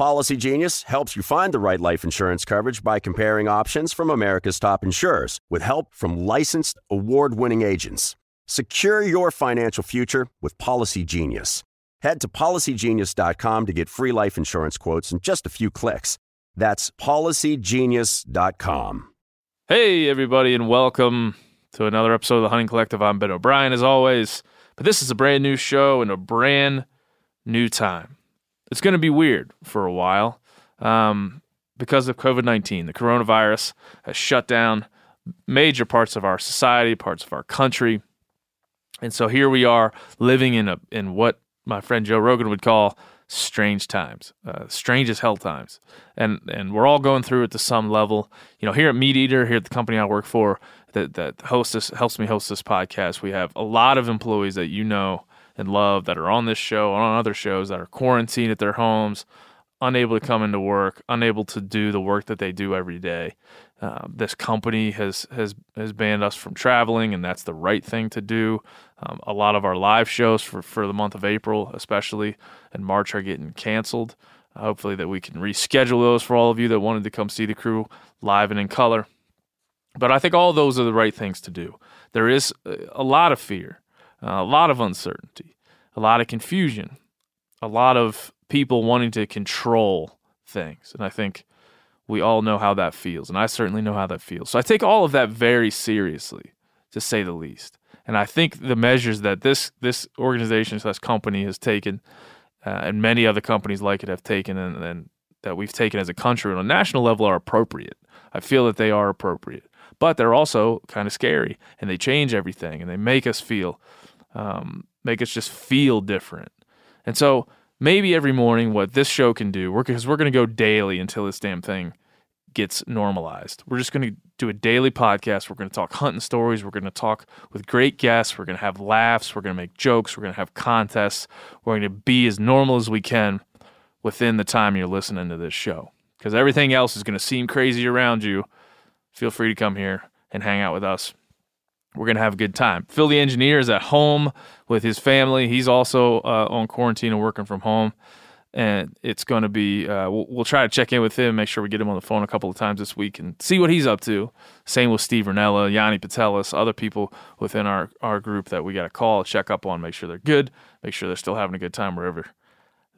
Policy Genius helps you find the right life insurance coverage by comparing options from America's top insurers with help from licensed award winning agents. Secure your financial future with Policy Genius. Head to policygenius.com to get free life insurance quotes in just a few clicks. That's policygenius.com. Hey, everybody, and welcome to another episode of the Hunting Collective. I'm Ben O'Brien, as always, but this is a brand new show and a brand new time. It's going to be weird for a while um, because of COVID 19. The coronavirus has shut down major parts of our society, parts of our country. And so here we are living in a in what my friend Joe Rogan would call strange times, uh, strange as hell times, and and we're all going through it to some level. You know, here at Meat Eater, here at the company I work for, that that hosts this helps me host this podcast. We have a lot of employees that you know and love that are on this show and on other shows that are quarantined at their homes, unable to come into work, unable to do the work that they do every day. Uh, this company has has has banned us from traveling, and that's the right thing to do. Um, a lot of our live shows for, for the month of April, especially and March, are getting canceled. Hopefully, that we can reschedule those for all of you that wanted to come see the crew live and in color. But I think all those are the right things to do. There is a lot of fear, a lot of uncertainty, a lot of confusion, a lot of people wanting to control things, and I think we all know how that feels, and I certainly know how that feels. So I take all of that very seriously, to say the least. And I think the measures that this this organization slash company has taken, uh, and many other companies like it have taken, and, and that we've taken as a country on a national level are appropriate. I feel that they are appropriate, but they're also kind of scary, and they change everything, and they make us feel, um, make us just feel different. And so maybe every morning, what this show can do, because we're, we're going to go daily until this damn thing gets normalized. We're just going to do a daily podcast. We're going to talk hunting stories. We're going to talk with great guests. We're going to have laughs. We're going to make jokes. We're going to have contests. We're going to be as normal as we can within the time you're listening to this show. Because everything else is going to seem crazy around you. Feel free to come here and hang out with us. We're going to have a good time. Phil, the engineer, is at home with his family. He's also uh, on quarantine and working from home and it's going to be uh, we'll, we'll, try to check in with him make sure we get him on the phone a couple of times this week and see what he's up to same with steve Rinella, yanni Putelis other people within our, our group that we got to call check up on make sure they're good make sure they're still having a good time wherever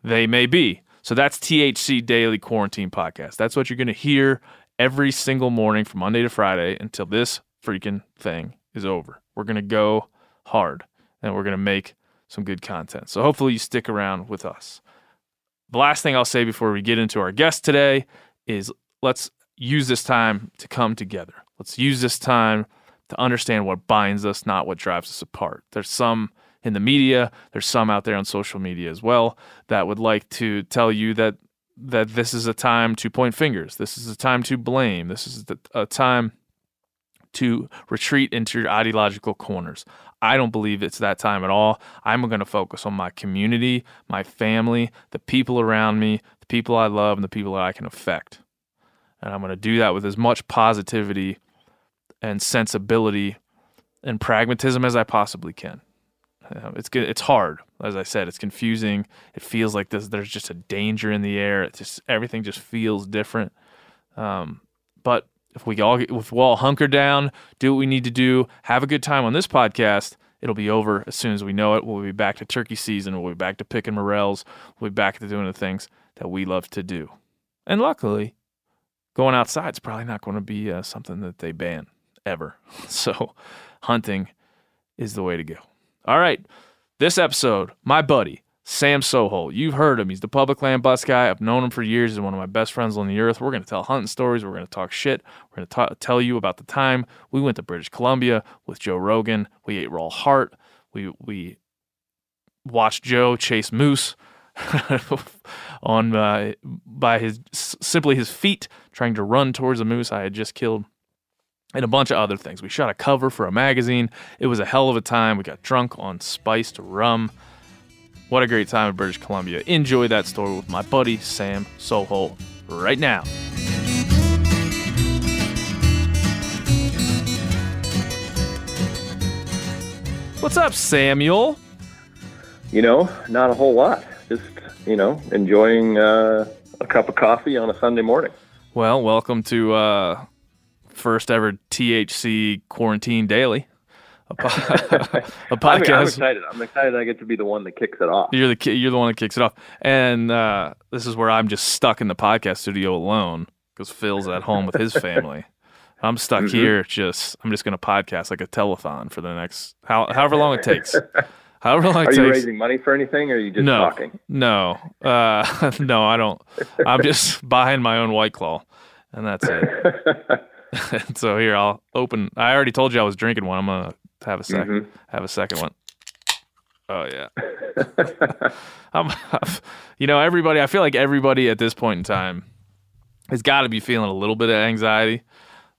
they may be so that's thc daily quarantine podcast that's what you're going to hear every single morning from monday to friday until this freaking thing is over we're going to go hard and we're going to make some good content so hopefully you stick around with us the last thing I'll say before we get into our guest today is let's use this time to come together. Let's use this time to understand what binds us, not what drives us apart. There's some in the media, there's some out there on social media as well that would like to tell you that that this is a time to point fingers. This is a time to blame. This is a time to retreat into your ideological corners. I don't believe it's that time at all. I'm going to focus on my community, my family, the people around me, the people I love, and the people that I can affect. And I'm going to do that with as much positivity and sensibility and pragmatism as I possibly can. Uh, it's good. It's hard, as I said. It's confusing. It feels like this. There's just a danger in the air. It just everything just feels different. Um, but if we all if we all hunker down, do what we need to do, have a good time on this podcast, it'll be over as soon as we know it. We'll be back to turkey season. We'll be back to picking morels. We'll be back to doing the things that we love to do. And luckily, going outside is probably not going to be uh, something that they ban ever. So, hunting is the way to go. All right, this episode, my buddy Sam Soholt. You've heard him. He's the public land bus guy. I've known him for years. He's one of my best friends on the earth. We're going to tell hunting stories. We're going to talk shit. We're going to tell you about the time we went to British Columbia with Joe Rogan. We ate raw heart. We we watched Joe chase moose on uh, by his simply his feet trying to run towards a moose I had just killed and a bunch of other things. We shot a cover for a magazine. It was a hell of a time. We got drunk on spiced rum. What a great time in British Columbia. Enjoy that story with my buddy Sam Soholt right now. What's up, Samuel? You know, not a whole lot. Just, you know, enjoying uh, a cup of coffee on a Sunday morning. Well, welcome to uh, first ever THC quarantine daily. A, po- a podcast. I'm, I'm excited. I'm excited I get to be the one that kicks it off. You're the ki- you're the one that kicks it off, and uh, this is where I'm just stuck in the podcast studio alone because Phil's at home with his family. I'm stuck Mm-hmm. here. Just I'm just gonna podcast like a telethon for the next how, however long it takes. However long it Are takes. you raising money for anything, or are you just no, talking? no, uh, no. I don't. I'm just buying my own White Claw, and that's it. so here I'll open. I already told you I was drinking one. I'm gonna have a 2nd Mhm. Have a second one. Oh yeah. I'm, you know, everybody. I feel like everybody at this point in time has got to be feeling a little bit of anxiety.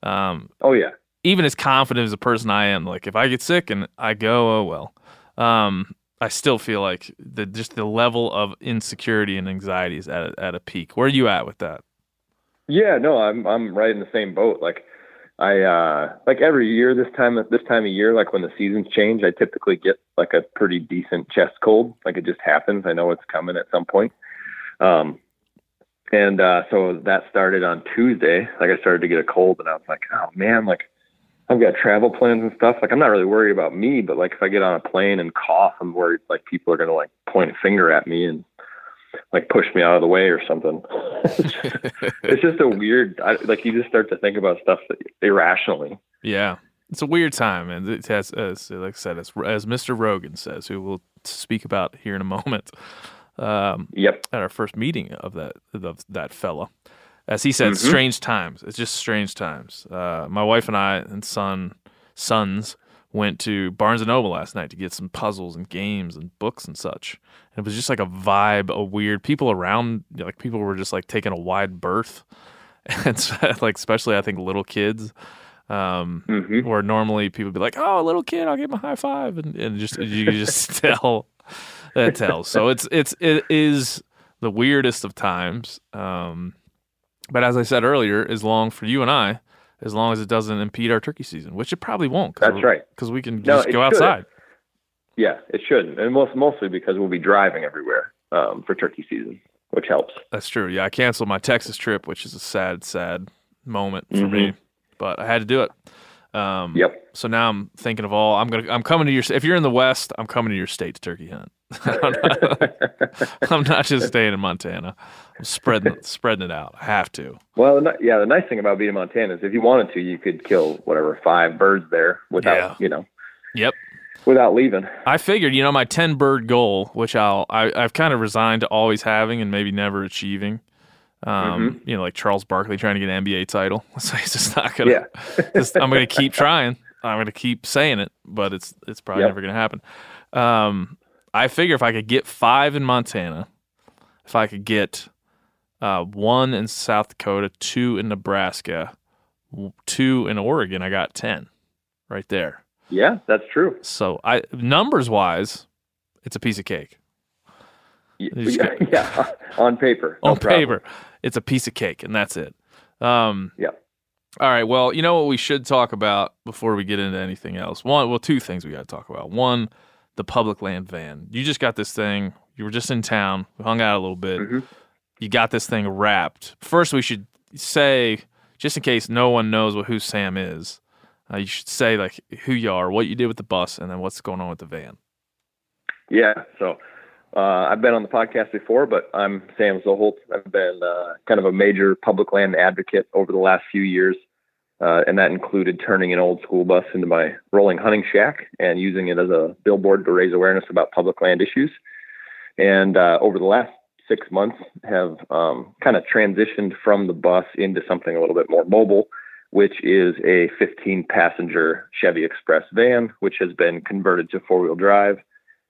Um, oh yeah, even as confident as a person I am, like if I get sick and I go, oh well. Um, I still feel like the just the level of insecurity and anxiety is at a, at a peak. Where are you at with that? yeah. No, I'm I'm right in the same boat. Like I uh like every year this time this time of year, like when the seasons change, I typically get like a pretty decent chest cold. Like it just happens. I know it's coming at some point. Um, and uh, so that started on Tuesday. Like I started to get a cold, and I was like, oh man, like I've got travel plans and stuff. Like I'm not really worried about me, but like if I get on a plane and cough, I'm worried like people are gonna like point a finger at me and like push me out of the way or something. it's, just, it's just a weird. I, like you just start to think about stuff irrationally. Yeah, it's a weird time, and it has, as like I said, as, as Mr. Rogan says, who we'll speak about here in a moment. Um, Yep. at our first meeting of that of that fella. As he said, strange times. It's just strange times. Uh, my wife and I and son sons went to Barnes and Noble last night to get some puzzles and games and books and such. And it was just like a vibe, a weird people around, like people were just like taking a wide berth, and so, like especially I think little kids. Um, Mhm. Where normally people be like, "Oh, a little kid, I'll give him a high five. and, and just you just tell that tells. So it's it's it is the weirdest of times. Um, but as I said earlier, as long for you and I, as long as it doesn't impede our turkey season, which it probably won't. That's right. Because we can No, just go shouldn't. outside. Yeah, it shouldn't, and most mostly because we'll be driving everywhere um, for turkey season, which helps. That's true. Yeah, I canceled my Texas trip, which is a sad, sad moment for me, but I had to do it. Um, Yep. So now I'm thinking of all. I'm gonna. I'm coming to your. If you're in the West, I'm coming to your state to turkey hunt. I'm, not, I'm not just staying in Montana. I'm spreading spreading it out. I have to. Well, yeah, the nice thing about being in Montana is if you wanted to, you could kill whatever five birds there without, Yeah. you know, Yep. without leaving. I figured, you know, my ten bird goal, which I'll I, I've kind of resigned to always having and maybe never achieving. Um, you know, like Charles Barkley trying to get an NBA title. So he's just not gonna. Yeah. just, I'm gonna keep trying. I'm gonna keep saying it, but it's it's probably Yep. never gonna happen. Um, I figure if I could get five in Montana, if I could get uh, one in South Dakota, two in Nebraska, two in Oregon, I got ten right there. Yeah, that's true. So I numbers wise, it's a piece of cake. Y- You just Yeah, yeah, on paper. no On problem. paper, it's a piece of cake, and that's it. Um, Yeah. All right. Well, you know what we should talk about before we get into anything else. One, well, two things we got to talk about. One, the public land van. You just got this thing. You were just in town. We hung out a little bit. You got this thing wrapped. First, we should say, just in case no one knows what who Sam is, uh, you should say like who you are, what you did with the bus, and then what's going on with the van. Yeah. So uh, I've been on the podcast before, but I'm Sam Soholt. I've been uh, kind of a major public land advocate over the last few years. Uh, and that included turning an old school bus into my rolling hunting shack and using it as a billboard to raise awareness about public land issues. And uh, over the last six months, have um, kind of transitioned from the bus into something a little bit more mobile, which is a 15 passenger Chevy Express van, which has been converted to four wheel drive.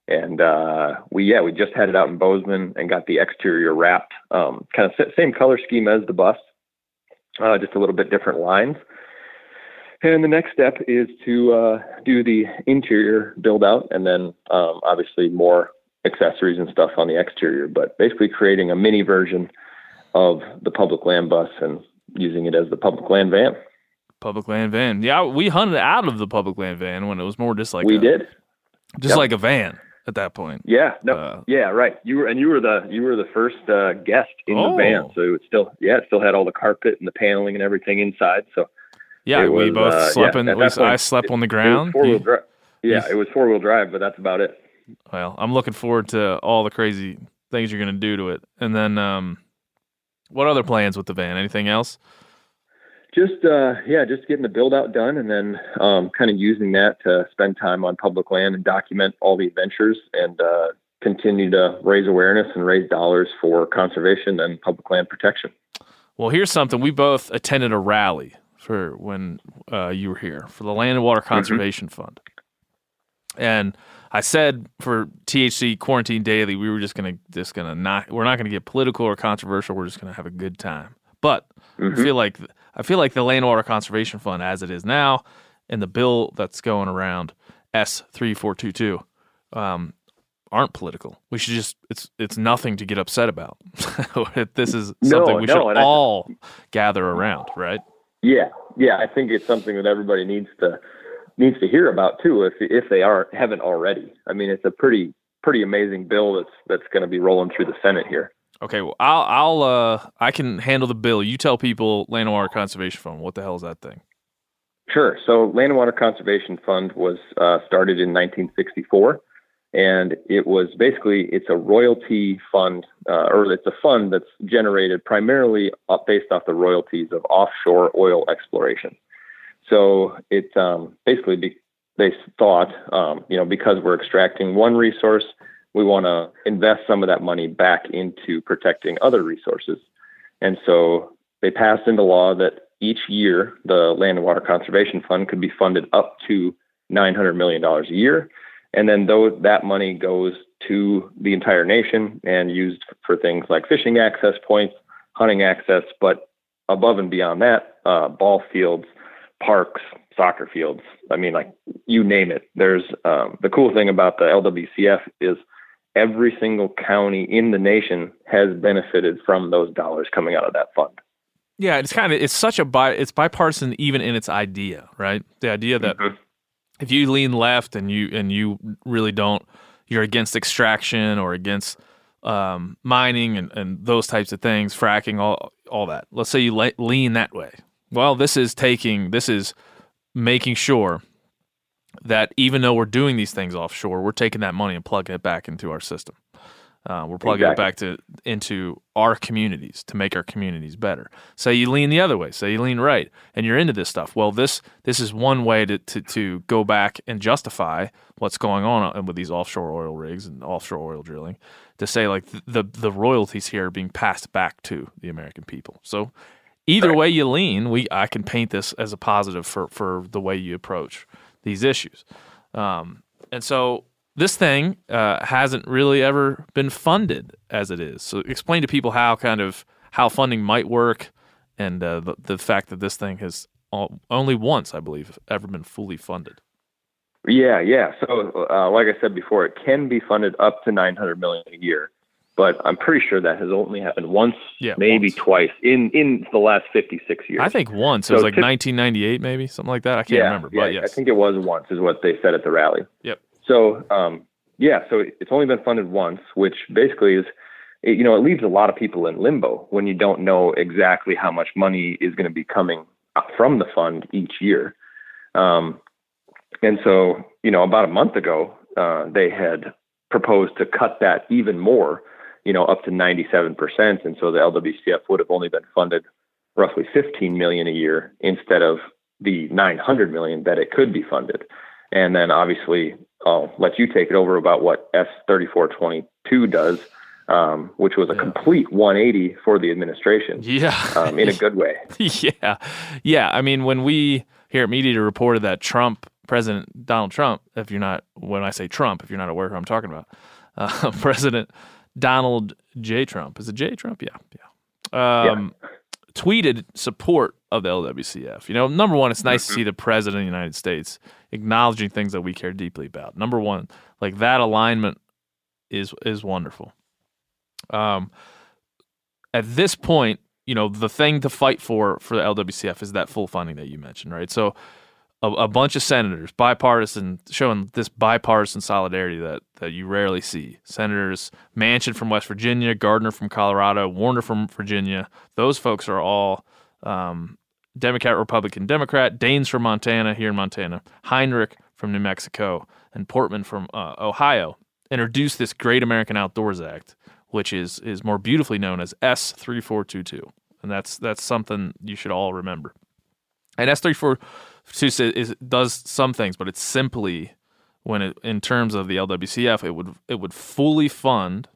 And uh, we, yeah, we just had it out in Bozeman and got the exterior wrapped, um, kind of same color scheme as the bus, uh, just a little bit different lines. And the next step is to uh, do the interior build out and then um, obviously more accessories and stuff on the exterior, but basically creating a mini version of the public land bus and using it as the public land van. Public land van. Yeah, we hunted out of the public land van when it was more just like we a, did. just Yep. like a van at that point. Yeah, no, Uh, yeah, right. You were and you were the you were the first uh, guest in Oh. the van, so it still yeah, it still had all the carpet and the paneling and everything inside. So Yeah, It we both uh, slept yeah, in. at least I point, slept on the ground. four wheel drive. Yeah, it was four wheel drive, but that's about it. Well, I'm looking forward to all the crazy things you're going to do to it. And then, um, what other plans with the van? Anything else? Just uh, yeah, just getting the build out done, and then um, kind of using that to spend time on public land and document all the adventures, and uh, continue to raise awareness and raise dollars for conservation and public land protection. Well, here's something. We both attended a rally for when uh, you were here for the Land and Water Conservation Fund. And I said for THC Quarantine Daily, we were just gonna just gonna not we're not gonna get political or controversial. We're just gonna have a good time. But I feel like I feel like the Land Water Conservation Fund, as it is now, and the bill that's going around S three four two two, um, aren't political. We should just it's it's nothing to get upset about. this is No, something we no, should and I- all gather around, right? Yeah, yeah, I think it's something that everybody needs to needs to hear about too, if if they are haven't already. I mean, it's a pretty pretty amazing bill that's that's going to be rolling through the Senate here. Okay, well, I'll I'll uh I can handle the bill. You tell people Land and Water Conservation Fund. What the hell is that thing? Sure. So, Land and Water Conservation Fund was uh, started in 1964, and it was basically it's a royalty fund, uh, or it's a fund that's generated primarily based off the royalties of offshore oil exploration. So, it um, basically be, they thought, um, you know, because we're extracting one resource, we want to invest some of that money back into protecting other resources. And so they passed into law that each year the Land and Water Conservation Fund could be funded up to $900 million a year. And then that money goes to the entire nation and used for things like fishing access points, hunting access, but above and beyond that, uh, ball fields, parks, soccer fields. I mean, like you name it. There's um, the cool thing about the LWCF is every single county in the nation has benefited from those dollars coming out of that fund. Yeah, it's kind of it's such a bi it's bipartisan even in its idea, right? The idea that Mhm. if you lean left and you and you really don't you're against extraction or against um, mining and, and those types of things, fracking, all all that. Let's say you le- lean that way. Well, this is taking this is making sure that even though we're doing these things offshore, we're taking that money and plugging it back into our system. Uh, we're plugging Exactly. it back to into our communities to make our communities better. Say you lean the other way, say you lean right, and you're into this stuff. Well, this this is one way to to, to go back and justify what's going on with these offshore oil rigs and offshore oil drilling. To say like the the royalties here are being passed back to the American people. So either way you lean, we I can paint this as a positive for for the way you approach these issues. Um, and so this thing uh, hasn't really ever been funded as it is. So explain to people how kind of how funding might work, and uh, the, the fact that this thing has all, only once, I believe, ever been fully funded. Yeah, yeah. So, uh, like I said before, it can be funded up to 900 million a year. But I'm pretty sure that has only happened once, Yeah, maybe once. twice in in the last 56 years. I think once. It was like tip- 1998, maybe something like that. I can't yeah, remember, yeah, but yes. I think it was once, is what they said at the rally. Yep. So, um, yeah, so it's only been funded once, which basically is, it, you know, it leaves a lot of people in limbo when you don't know exactly how much money is going to be coming from the fund each year. Um, and so, you know, about a month ago, uh, they had proposed to cut that even more, you know, up to 97%. And so the LWCF would have only been funded roughly 15 million a year instead of the 900 million that it could be funded. And then obviously, I'll let you take it over about what S3422 does, um, which was a Yeah. complete 180 for the administration Yeah. um, in a good way. yeah. Yeah. I mean, when we here at MeatEater reported that Trump, President Donald Trump, if you're not, when I say Trump, if you're not aware who I'm talking about, uh, President Donald J. Trump, is it J. Trump? Yeah. Yeah. Um, Tweeted support of the LWCF. You know, number one, it's nice to see the President of the United States acknowledging things that we care deeply about. Number one, like that alignment is is wonderful. Um, at this point, you know, the thing to fight for for the LWCF is that full funding that you mentioned, right? So, a, a bunch of senators, bipartisan, showing this bipartisan solidarity that that you rarely see. Senators Manchin from West Virginia, Gardner from Colorado, Warner from Virginia. Those folks are all um, Democrat, Republican, Democrat. Daines from Montana, here in Montana. Heinrich from New Mexico, and Portman from uh, Ohio introduced this Great American Outdoors Act, which is is more beautifully known as S three four two two, and that's that's something you should all remember. And S three four two is does some things, but it's simply when it in terms of the LWCF, it would it would fully fund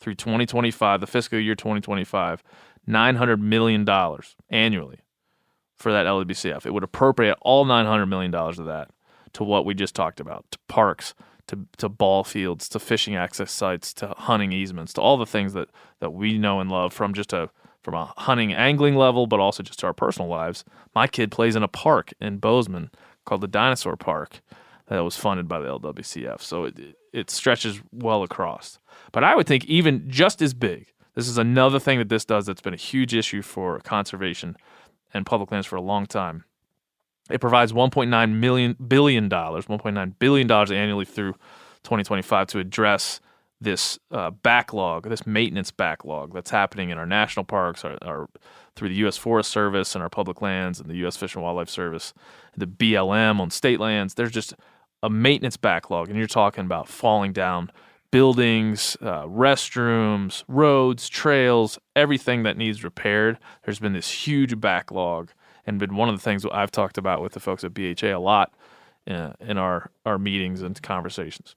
through 2025, the fiscal year 2025, 900 million dollars annually for that LWCF. It would appropriate all 900 million dollars of that to what we just talked about, to parks, to to ball fields, to fishing access sites, to hunting easements, to all the things that that we know and love from just a from a hunting angling level, but also just to our personal lives. My kid plays in a park in Bozeman called the Dinosaur Park that was funded by the LWCF. So it it stretches well across. But I would think even just as big. This is another thing that this does that's been a huge issue for conservation and public lands for a long time. It provides 1.9 million billion dollars, 1.9 billion dollars annually through 2025 to address this uh, backlog, this maintenance backlog that's happening in our national parks, our, our through the U.S. Forest Service and our public lands, and the U.S. Fish and Wildlife Service, the BLM on state lands. There's just a maintenance backlog, and you're talking about falling down buildings, uh, restrooms, roads, trails, everything that needs repaired. There's been this huge backlog, and been one of the things I've talked about with the folks at BHA a lot uh, in our our meetings and conversations.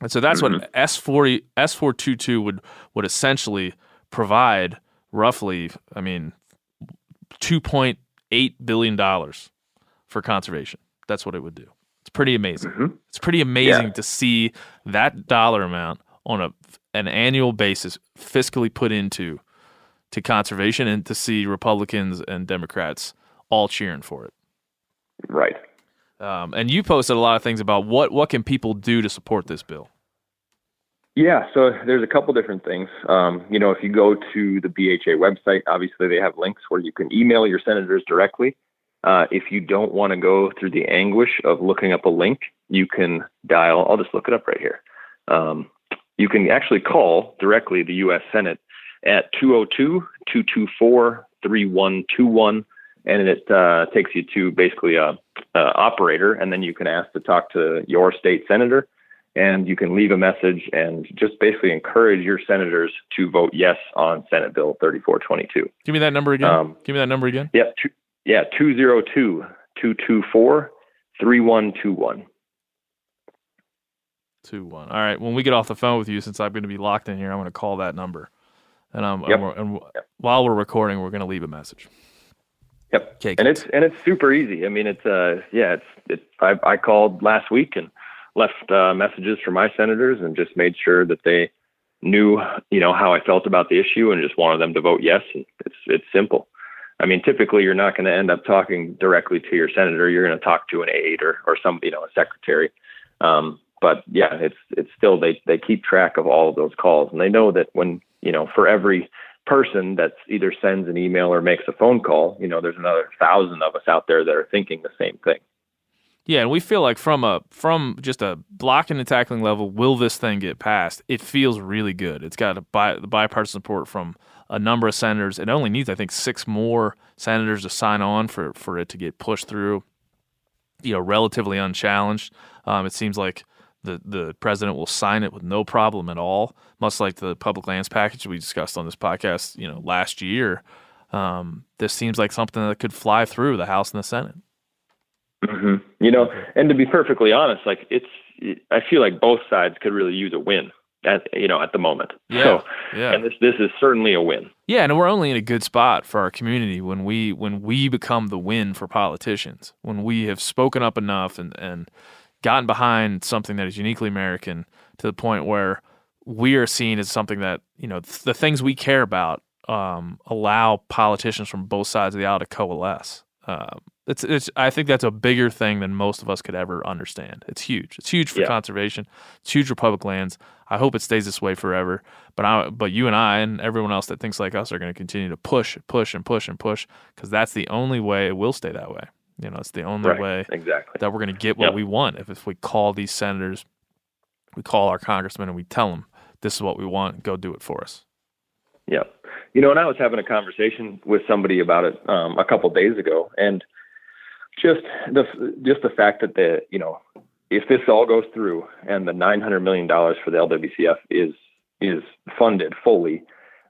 And so that's what mm-hmm. S forty S four two two would would essentially provide roughly, I mean, two point eight billion dollars for conservation. That's what it would do. It's pretty amazing. Mm-hmm. It's pretty amazing Yeah. to see that dollar amount on a an annual basis fiscally put into to conservation and to see Republicans and Democrats all cheering for it. Right. Um, and you posted a lot of things about what what can people do to support this bill. Yeah, so there's a couple different things. Um, you know, if you go to the BHA website, obviously they have links where you can email your senators directly. Uh, if you don't want to go through the anguish of looking up a link, you can dial, I'll just look it up right here. Um, you can actually call directly the U.S. Senate at 202 224 3121, and it uh, takes you to basically a, a operator, and then you can ask to talk to your state senator and you can leave a message and just basically encourage your senators to vote yes on Senate Bill 3422. Give me that number again. Um, Give me that number again. Yeah, two, yeah, 202 224 3121. Two one. All right. When we get off the phone with you, since I'm going to be locked in here, I'm going to call that number, and um, Yep. and, and while we're recording, we're going to leave a message. Yep. Okay. And it's and it's super easy. I mean, it's uh yeah, it's it's I, I called last week and left uh, messages for my senators and just made sure that they knew you know how I felt about the issue and just wanted them to vote yes. And it's it's simple. I mean, typically you're not going to end up talking directly to your senator. You're going to talk to an aide or or some you know a secretary. Um, but yeah, it's it's still they they keep track of all of those calls, and they know that when you know for every person that's either sends an email or makes a phone call, you know, there's another thousand of us out there that are thinking the same thing. Yeah, and we feel like from a from just a blocking and tackling level, will this thing get passed? It feels really good. It's got a bi- the bipartisan support from a number of senators. It only needs, I think, six more senators to sign on for for it to get pushed through. You know, relatively unchallenged. Um, it seems like the the president will sign it with no problem at all, much like the public lands package we discussed on this podcast. You know, last year. Um, this seems like something that could fly through the House and the Senate. hmm You know, and to be perfectly honest, like it's, I feel like both sides could really use a win at you know at the moment. Yeah, So, yeah. and this this is certainly a win. Yeah, and we're only in a good spot for our community when we when we become the win for politicians. When we have spoken up enough and and gotten behind something that is uniquely American to the point where we are seen as something that you know th- the things we care about um, allow politicians from both sides of the aisle to coalesce. Um, it's it's I think that's a bigger thing than most of us could ever understand. It's huge. It's huge for Yeah. conservation. It's huge for public lands. I hope it stays this way forever. But I but you and I and everyone else that thinks like us are going to continue to push, push, and push and push because that's the only way it will stay that way. You know, it's the only Right. way Exactly. that we're going to get what Yep. we want. If, if we call these senators, we call our congressmen and we tell them this is what we want, go do it for us. Yeah. You know, and I was having a conversation with somebody about it um, a couple days ago, and just the just the fact that the you know if this all goes through and the nine hundred million dollars for the LWCF is is funded fully,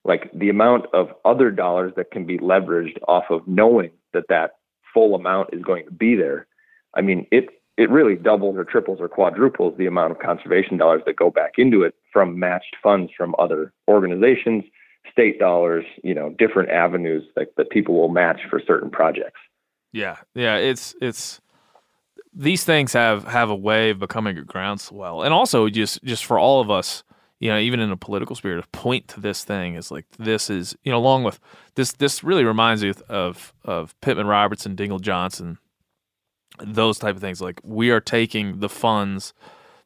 like the amount of other dollars that can be leveraged off of knowing that that full amount is going to be there. I mean, it it really doubles or triples or quadruples the amount of conservation dollars that go back into it from matched funds from other organizations, state dollars, you know, different avenues that, that people will match for certain projects. Yeah, yeah, it's it's these things have have a way of becoming a groundswell, and also just just for all of us, you know, even in a political spirit, to point to this thing is like this is you know, along with this this really reminds me of of Pittman Robertson, Dingell Johnson, those type of things. Like we are taking the funds.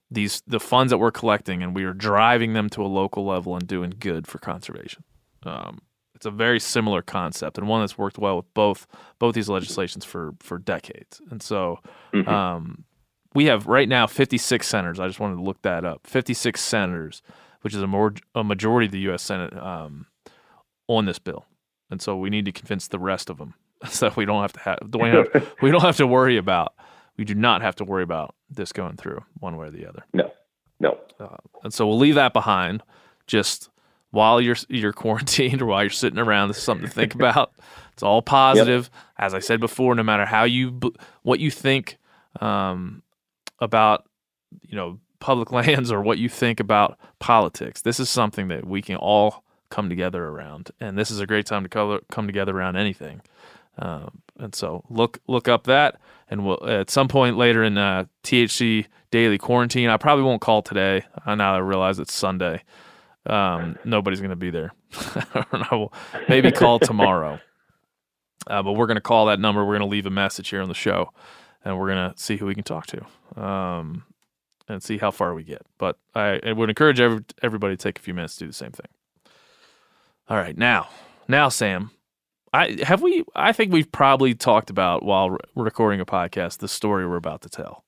These the funds that we're collecting, and we are driving them to a local level and doing good for conservation. Um, it's a very similar concept and one that's worked well with both both these legislations for for decades. And so um, we have right now 56 senators. I just wanted to look that up. 56 senators, which is a more a majority of the U.S. Senate um, on this bill. And so we need to convince the rest of them so we don't have to have we don't have, we don't have to worry about we do not have to worry about this going through one way or the other. No, no. And so we'll leave that behind. Just while you're you're quarantined or while you're sitting around, this is something to think about. It's all positive. As I said before, no matter how you what you think um, about you know public lands or what you think about politics, this is something that we can all come together around. And this is a great time to color, come together around anything. Um, and so look look up that, and we'll at some point later in uh, THC daily quarantine. I probably won't call today. I now I realize it's Sunday. Um, nobody's going to be there. I don't know. Maybe call tomorrow. Uh, but we're going to call that number. We're going to leave a message here on the show, and we're going to see who we can talk to, um, and see how far we get. But I, I would encourage every, everybody to take a few minutes to do the same thing. All right, now, now, Sam, I have we. I think we've probably talked about while re- recording a podcast the story we're about to tell.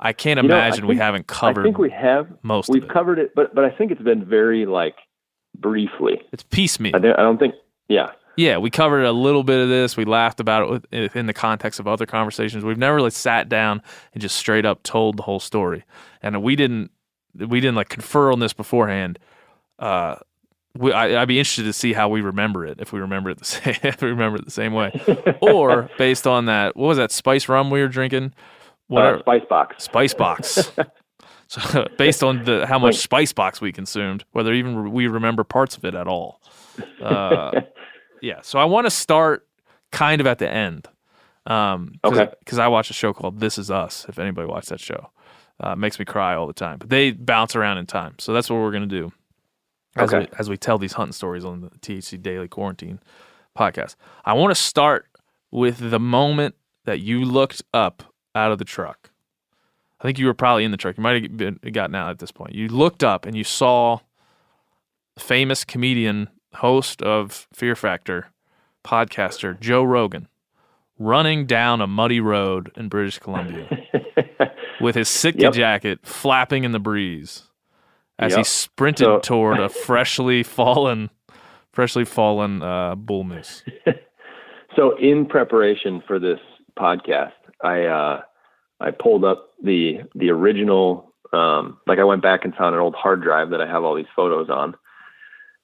I can't You know, I imagine we haven't covered. I think we have. most We've of it. covered it, but but I think it's been very like briefly. It's piecemeal. I don't think. Yeah. Yeah, we covered a little bit of this. We laughed about it in the context of other conversations. We've never really sat down and just straight up told the whole story. And we didn't we didn't like confer on this beforehand. Uh, we, I, I'd be interested to see how we remember it if we remember it the same if we remember it the same way, or based on that what was that spice rum we were drinking? Uh, Spice Box. Spice Box. so based on the how much Spice Box we consumed, whether even we remember parts of it at all. Uh, yeah. So I want to start kind of at the end. Um, cause, Okay. Because I watch a show called This Is Us. If anybody watched that show, uh, it makes me cry all the time. But they bounce around in time, so that's what we're gonna do. As, Okay. we, as we tell these hunting stories on the THC Daily Quarantine podcast, I want to start with the moment that you looked up out of the truck. I think you were probably in the truck. You might have been, gotten out at this point. You looked up and you saw the famous comedian, host of Fear Factor, podcaster Joe Rogan running down a muddy road in British Columbia with his Sitka Yep. jacket flapping in the breeze as he sprinted So- toward a freshly fallen, freshly fallen uh, bull moose. So in preparation for this podcast, I uh, I pulled up the the original um, like I went back and found an old hard drive that I have all these photos on,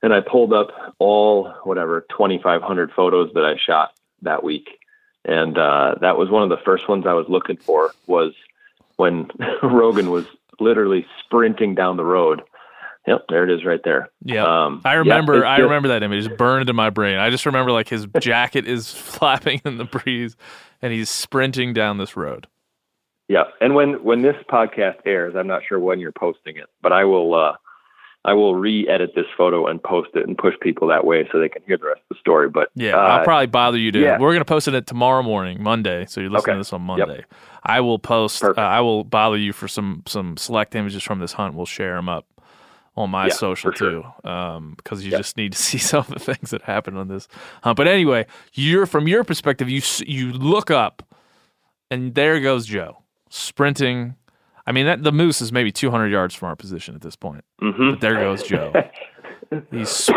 and I pulled up all whatever 2,500 photos that I shot that week, and uh, that was one of the first ones I was looking for was when Rogan was literally sprinting down the road. Yep, there it is right there. Yeah, Um, I remember. it's I just- remember that image. It's burned into my brain. I just remember like his jacket is flapping in the breeze, and he's sprinting down this road. Yeah, and when when this podcast airs, I'm not sure when you're posting it, but I will uh, I will re-edit this photo and post it and push people that way so they can hear the rest of the story. But Yeah, uh, I'll probably bother you to. yeah. We're gonna post it tomorrow morning, Monday. So you're listening Okay. to this on Yep. Monday. I will post. Uh, I will bother you for some some select images from this hunt. We'll share them up on my Yeah, social for sure. too, um, because you Yep. just need to see some of the things that happen on this hunt. But anyway, you're from your perspective, you you look up, and there goes Joe sprinting. I mean, that, the moose is maybe 200 yards from our position at this point. mhm. But there goes Joe. He's he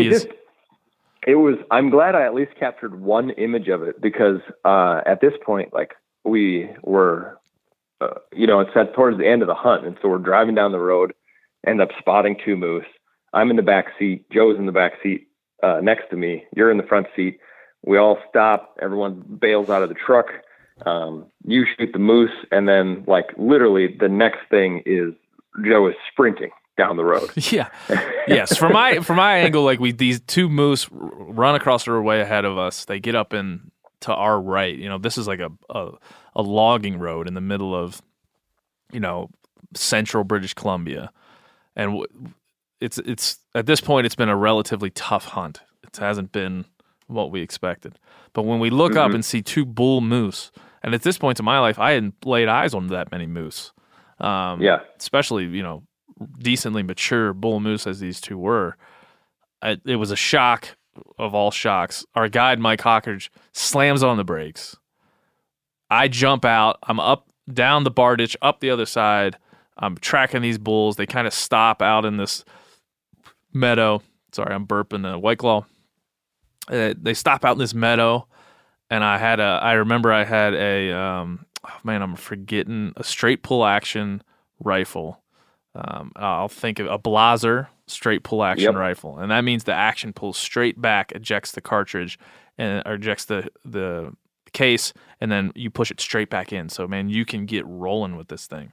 it is just it was i'm glad i at least captured one image of it because uh at this point like we were uh, you know it's at towards the end of the hunt. And so we're driving down the road end up spotting two moose. I'm in the back seat. Joe's in the back seat uh next to me. You're in the front seat. We all stop. Everyone bails out of the truck um you shoot the moose and then like literally the next thing is joe is sprinting down the road Yeah. yes. From my from my angle, like we these two moose run across the road way ahead of us. They get up in to our right. You know, this is like a a, a logging road in the middle of, you know, central British Columbia, and w- it's it's at this point it's been a relatively tough hunt. It hasn't been what we expected. But when we look up and see two bull moose, and at this point in my life, I hadn't laid eyes on that many moose. Um, Yeah. especially you know decently mature bull moose as these two were. I, it was a shock of all shocks. Our guide Mike Hawkridge slams on the brakes. I jump out. I'm up down the bar ditch, up the other side. I'm tracking these bulls. They kind of stop out in this meadow. Sorry, I'm burping a white claw. Uh, they stop out in this meadow, and I had a. I remember I had a. Um, oh man, I'm forgetting a straight pull action rifle. Um, I'll think of a Blaser straight pull action Yep. rifle, and that means the action pulls straight back, ejects the cartridge, and or ejects the the case, and then you push it straight back in. So man, you can get rolling with this thing.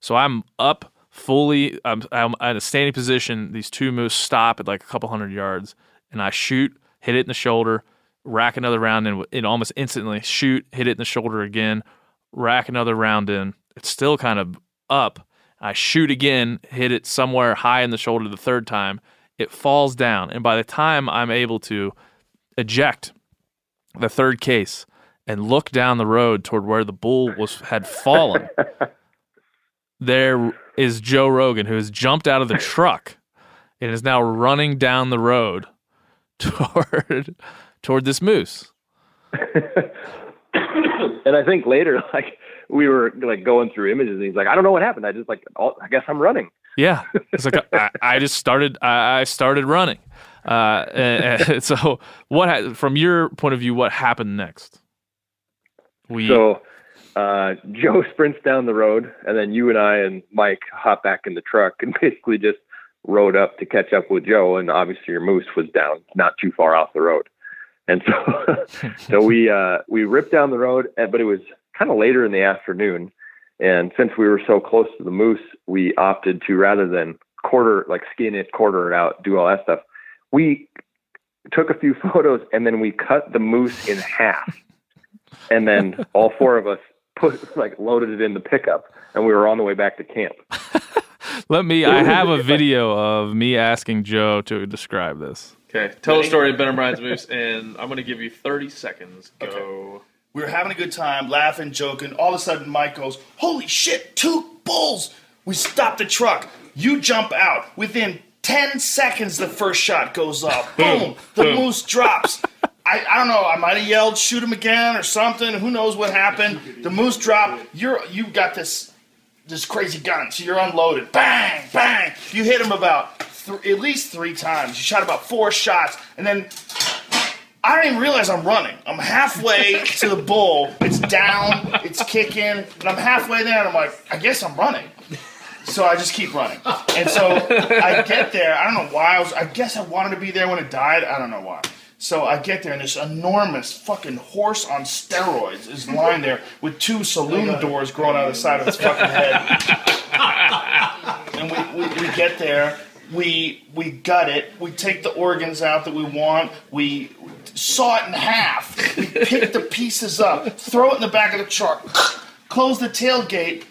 So I'm up fully. I'm, I'm at a standing position. These two moose stop at like a couple hundred yards, and I shoot, hit it in the shoulder, rack another round in, and almost instantly shoot, hit it in the shoulder again, rack another round in. It's still kind of up. I shoot again, hit it somewhere high in the shoulder the third time. It falls down, and by the time I'm able to eject the third case and look down the road toward where the bull was had fallen, there is Joe Rogan who has jumped out of the truck and is now running down the road toward toward this moose. and I think later, like we were like going through images, and he's like, "I don't know what happened. I just like, oh, I guess I'm running." Yeah, it's like I, I just started. I, I started running. Uh, and, and so, what from your point of view, what happened next? We So uh, Joe sprints down the road, and then you and I and Mike hop back in the truck and basically just rode up to catch up with Joe. And obviously, your moose was down not too far off the road, and so so we uh, we ripped down the road, uh, but it was kind of later in the afternoon. And since we were so close to the moose, we opted to rather than quarter like skin it, quarter it out, do all that stuff. We took a few photos and then we cut the moose in half and then all four of us put like loaded it in the pickup and we were on the way back to camp let me. I have a video of me asking Joe to describe this. Okay, tell the story of Ben O'Brien's moose, and I'm going to give you 30 seconds. Go. We were having a good time, laughing, joking. All of a sudden, Mike goes, Holy shit, two bulls! We stop the truck. You jump out. Within 10 seconds, the first shot goes off. Boom! The moose drops. I, I don't know. I might have yelled, "Shoot him again" or something. Who knows what happened? The moose dropped. You're you got this this crazy gun, so you're unloaded. Bang, bang. You hit him about th- at least three times. You shot about four shots, and then I don't even realize I'm running. I'm halfway to the bull. It's down. It's kicking, and I'm halfway there, and I'm like, I guess I'm running. So I just keep running, and so I get there. I don't know why I was. I guess I wanted to be there when it died. I don't know why. So I get there, and this enormous fucking horse on steroids is lying there with two saloon doors growing out of the side of its fucking head. and we, we, we get there, we we gut it, we take the organs out that we want, we saw it in half, we pick the pieces up, throw it in the back of the truck, close the tailgate.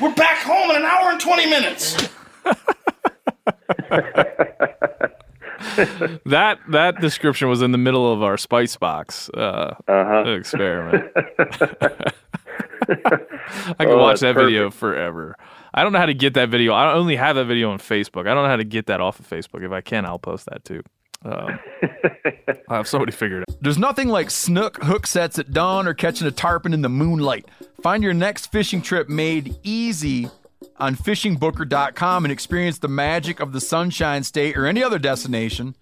We're back home in an hour and twenty minutes. That that description was in the middle of our spice box uh, Uh-huh. experiment. I could Oh, watch that's that video forever. I don't know how to get that video. I only have that video on Facebook. I don't know how to get that off of Facebook. If I can, I'll post that too. Um, I have somebody figured it out. There's nothing like snook hook sets at dawn or catching a tarpon in the moonlight. Find your next fishing trip made easy on fishingbooker.com and experience the magic of the Sunshine State or any other destination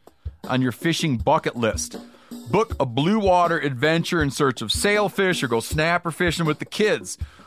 on your fishing bucket list. Book a blue water adventure in search of sailfish or go snapper fishing with the kids.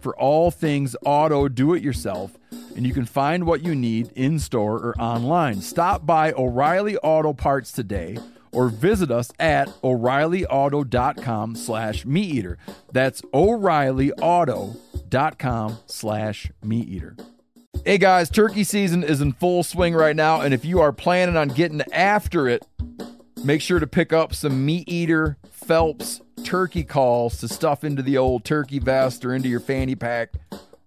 for all things auto do it yourself, and you can find what you need in store or online. Stop by O'Reilly Auto Parts today or visit us at o'reillyauto.com slash meat eater. That's o'reillyauto.com slash meat eater. Hey guys, turkey season is in full swing right now, and if you are planning on getting after it, make sure to pick up some meat eater Phelps turkey calls to stuff into the old turkey vest or into your fanny pack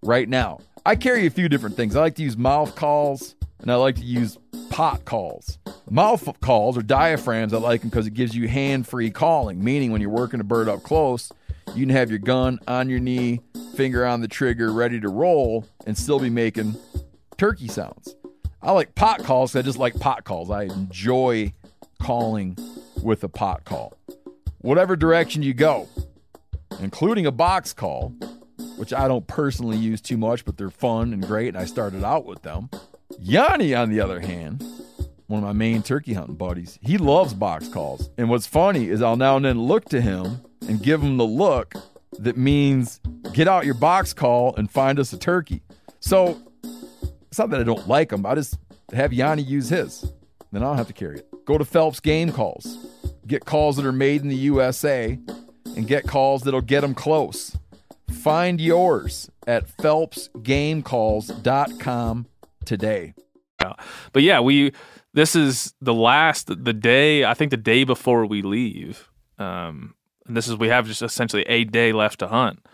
right now. I carry a few different things. I like to use mouth calls and I like to use pot calls. Mouth calls or diaphragms, I like them because it gives you hand free calling, meaning when you're working a bird up close, you can have your gun on your knee, finger on the trigger, ready to roll, and still be making turkey sounds. I like pot calls. I just like pot calls. I enjoy calling with a pot call. Whatever direction you go, including a box call, which I don't personally use too much, but they're fun and great, and I started out with them. Yanni, on the other hand, one of my main turkey hunting buddies, he loves box calls. And what's funny is I'll now and then look to him and give him the look that means get out your box call and find us a turkey. So it's not that I don't like them, I just have Yanni use his. Then I don't have to carry it. Go to Phelps Game Calls. Get calls that are made in the USA and get calls that'll get them close. Find yours at phelpsgamecalls.com today. But yeah, we this is the last the day I think the day before we leave. Um, and this is we have just essentially a day left to hunt,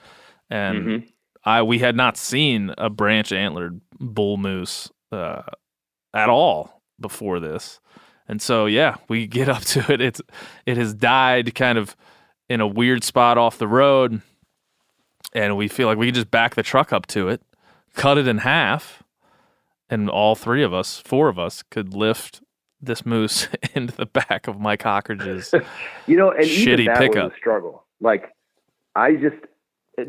and I we had not seen a branch antlered bull moose uh, at all before this, and so yeah, we get up to it. It's it has died kind of in a weird spot off the road, and we feel like we can just back the truck up to it, cut it in half, and all three of us, four of us, could lift this moose into the back of Mike Hawkridge's. You know, and Shitty even that pickup. was a struggle. Like, I just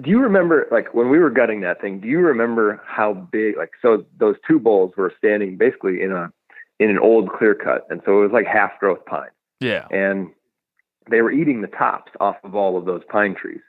do you remember like when we were gutting that thing? Do you remember how big? Like, so those two bulls were standing basically in a in an old clear cut, and so it was like half growth pine, yeah, and they were eating the tops off of all of those pine trees.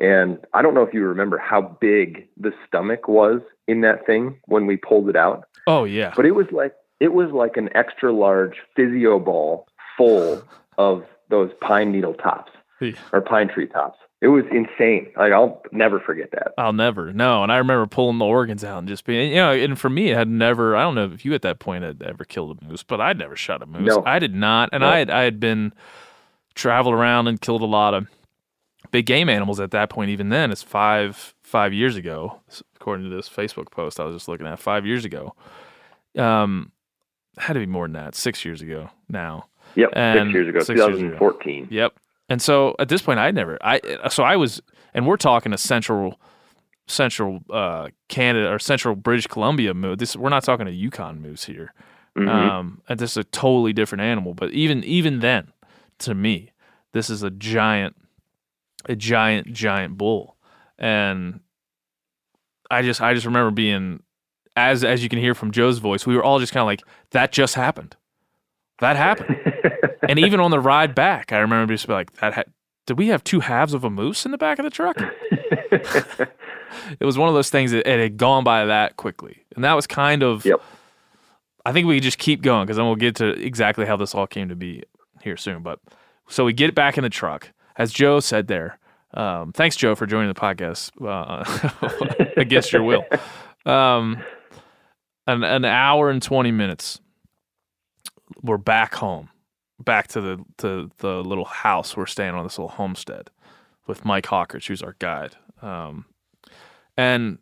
And I don't know if you remember how big the stomach was in that thing when we pulled it out. oh yeah, But it was like it was like an extra large physio ball full of those pine needle tops Yeah. or pine tree tops. It was insane. Like I'll never forget that. I'll never no. And I remember pulling the organs out and just being, you know, and for me, it had never. I don't know if you at that point had ever killed a moose, but I'd never shot a moose. No. I did not, and No. I had I had been traveled around and killed a lot of big game animals at that point. Even then, it's five five years ago, according to this Facebook post I was just looking at. Five years ago, um, had to be more than that. Six years ago now. Yep, And six years ago, six years ago. 2014. Yep. And so at this point, I never, I, so I was, and we're talking a central, central, uh, Canada or central British Columbia moose. This, we're not talking a Yukon moose here. Mhm. Um, and this is a totally different animal. But even, even then, to me, this is a giant, a giant, giant bull. And I just, I just remember being, as, as you can hear from Joe's voice, we were all just kind of like, that just happened. That happened and even on the ride back, I remember just be like, "That ha- did we have two halves of a moose in the back of the truck?" it was one of those things that it had gone by that quickly, and that was kind of. Yep. I think we could just keep going because then we'll get to exactly how this all came to be here soon. But so we get back in the truck, as Joe said there. Um, thanks, Joe, for joining the podcast uh, against your will. Um, an an hour and twenty minutes. We're back home back to the to the little house we're staying on this little homestead with Mike Hawkers, who's our guide. Um, and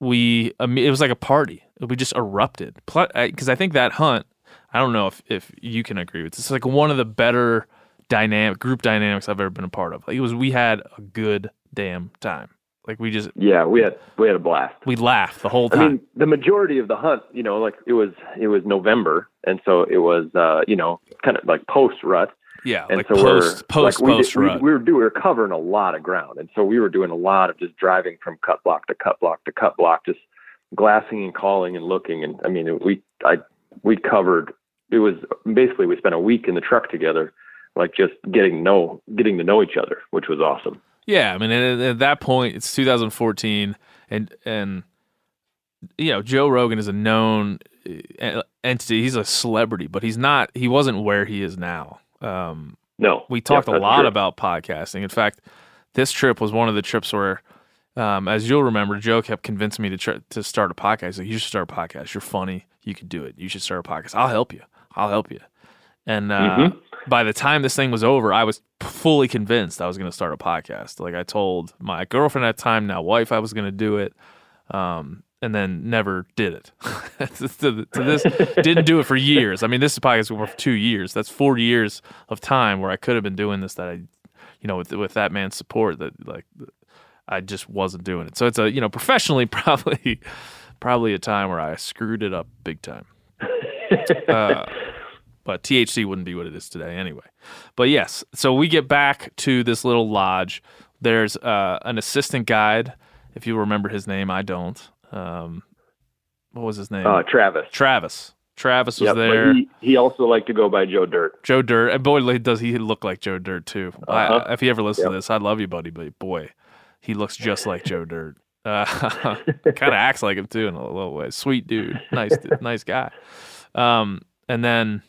we it was like a party. We just erupted because I think that hunt. I don't know if if you can agree with this. It's like one of the better dynamic group dynamics I've ever been a part of. Like it was, we had a good damn time. Like we just yeah, we had we had a blast. we laughed the whole time. I mean, the majority of the hunt, you know, like it was it was November, and so it was uh, you know kind of like post rut, yeah, and like so post, we're, post, like we post did, rut. we were doing we were covering a lot of ground, and so we were doing a lot of just driving from cut block to cut block to cut block, just glassing and calling and looking, and I mean we I we covered it was basically we spent a week in the truck together, like just getting know getting to know each other, which was awesome. Yeah, I mean, at, at that point, it's 2014, and and you know, Joe Rogan is a known uh, entity. He's a celebrity, but he's not. He wasn't where he is now. Um, No, we talked Yep, a lot true. about podcasting. In fact, this trip was one of the trips where, um, as you'll remember, Joe kept convincing me to try, to start a podcast. Like, you should start a podcast. You're funny. You could do it. You should start a podcast. I'll help you. I'll help you. And uh, Mhm. By the time this thing was over, I was fully convinced I was going to start a podcast. Like I told my girlfriend at the time, now wife, I was going to do it. Um, and then never did it. to, to this, didn't do it for years. I mean, this podcast was for two years. That's four years of time where I could have been doing this. That I, you know, with with that man's support, that like I just wasn't doing it. So it's a you know professionally probably probably a time where I screwed it up big time. uh, but THC wouldn't be what it is today anyway. But yes, so we get back to this little lodge. There's uh, an assistant guide. If you remember his name, I don't. Um, what was his name? Uh, Travis. Travis. Travis was Yep, there. He, he also liked to go by Joe Dirt. Joe Dirt. And boy, does he look like Joe Dirt too. Uh-huh. I, if he ever listens to this, I love you, buddy. But boy, he looks just like Joe Dirt. Uh, kind of acts like him too in a little way. Sweet dude, nice, nice guy. Um, and then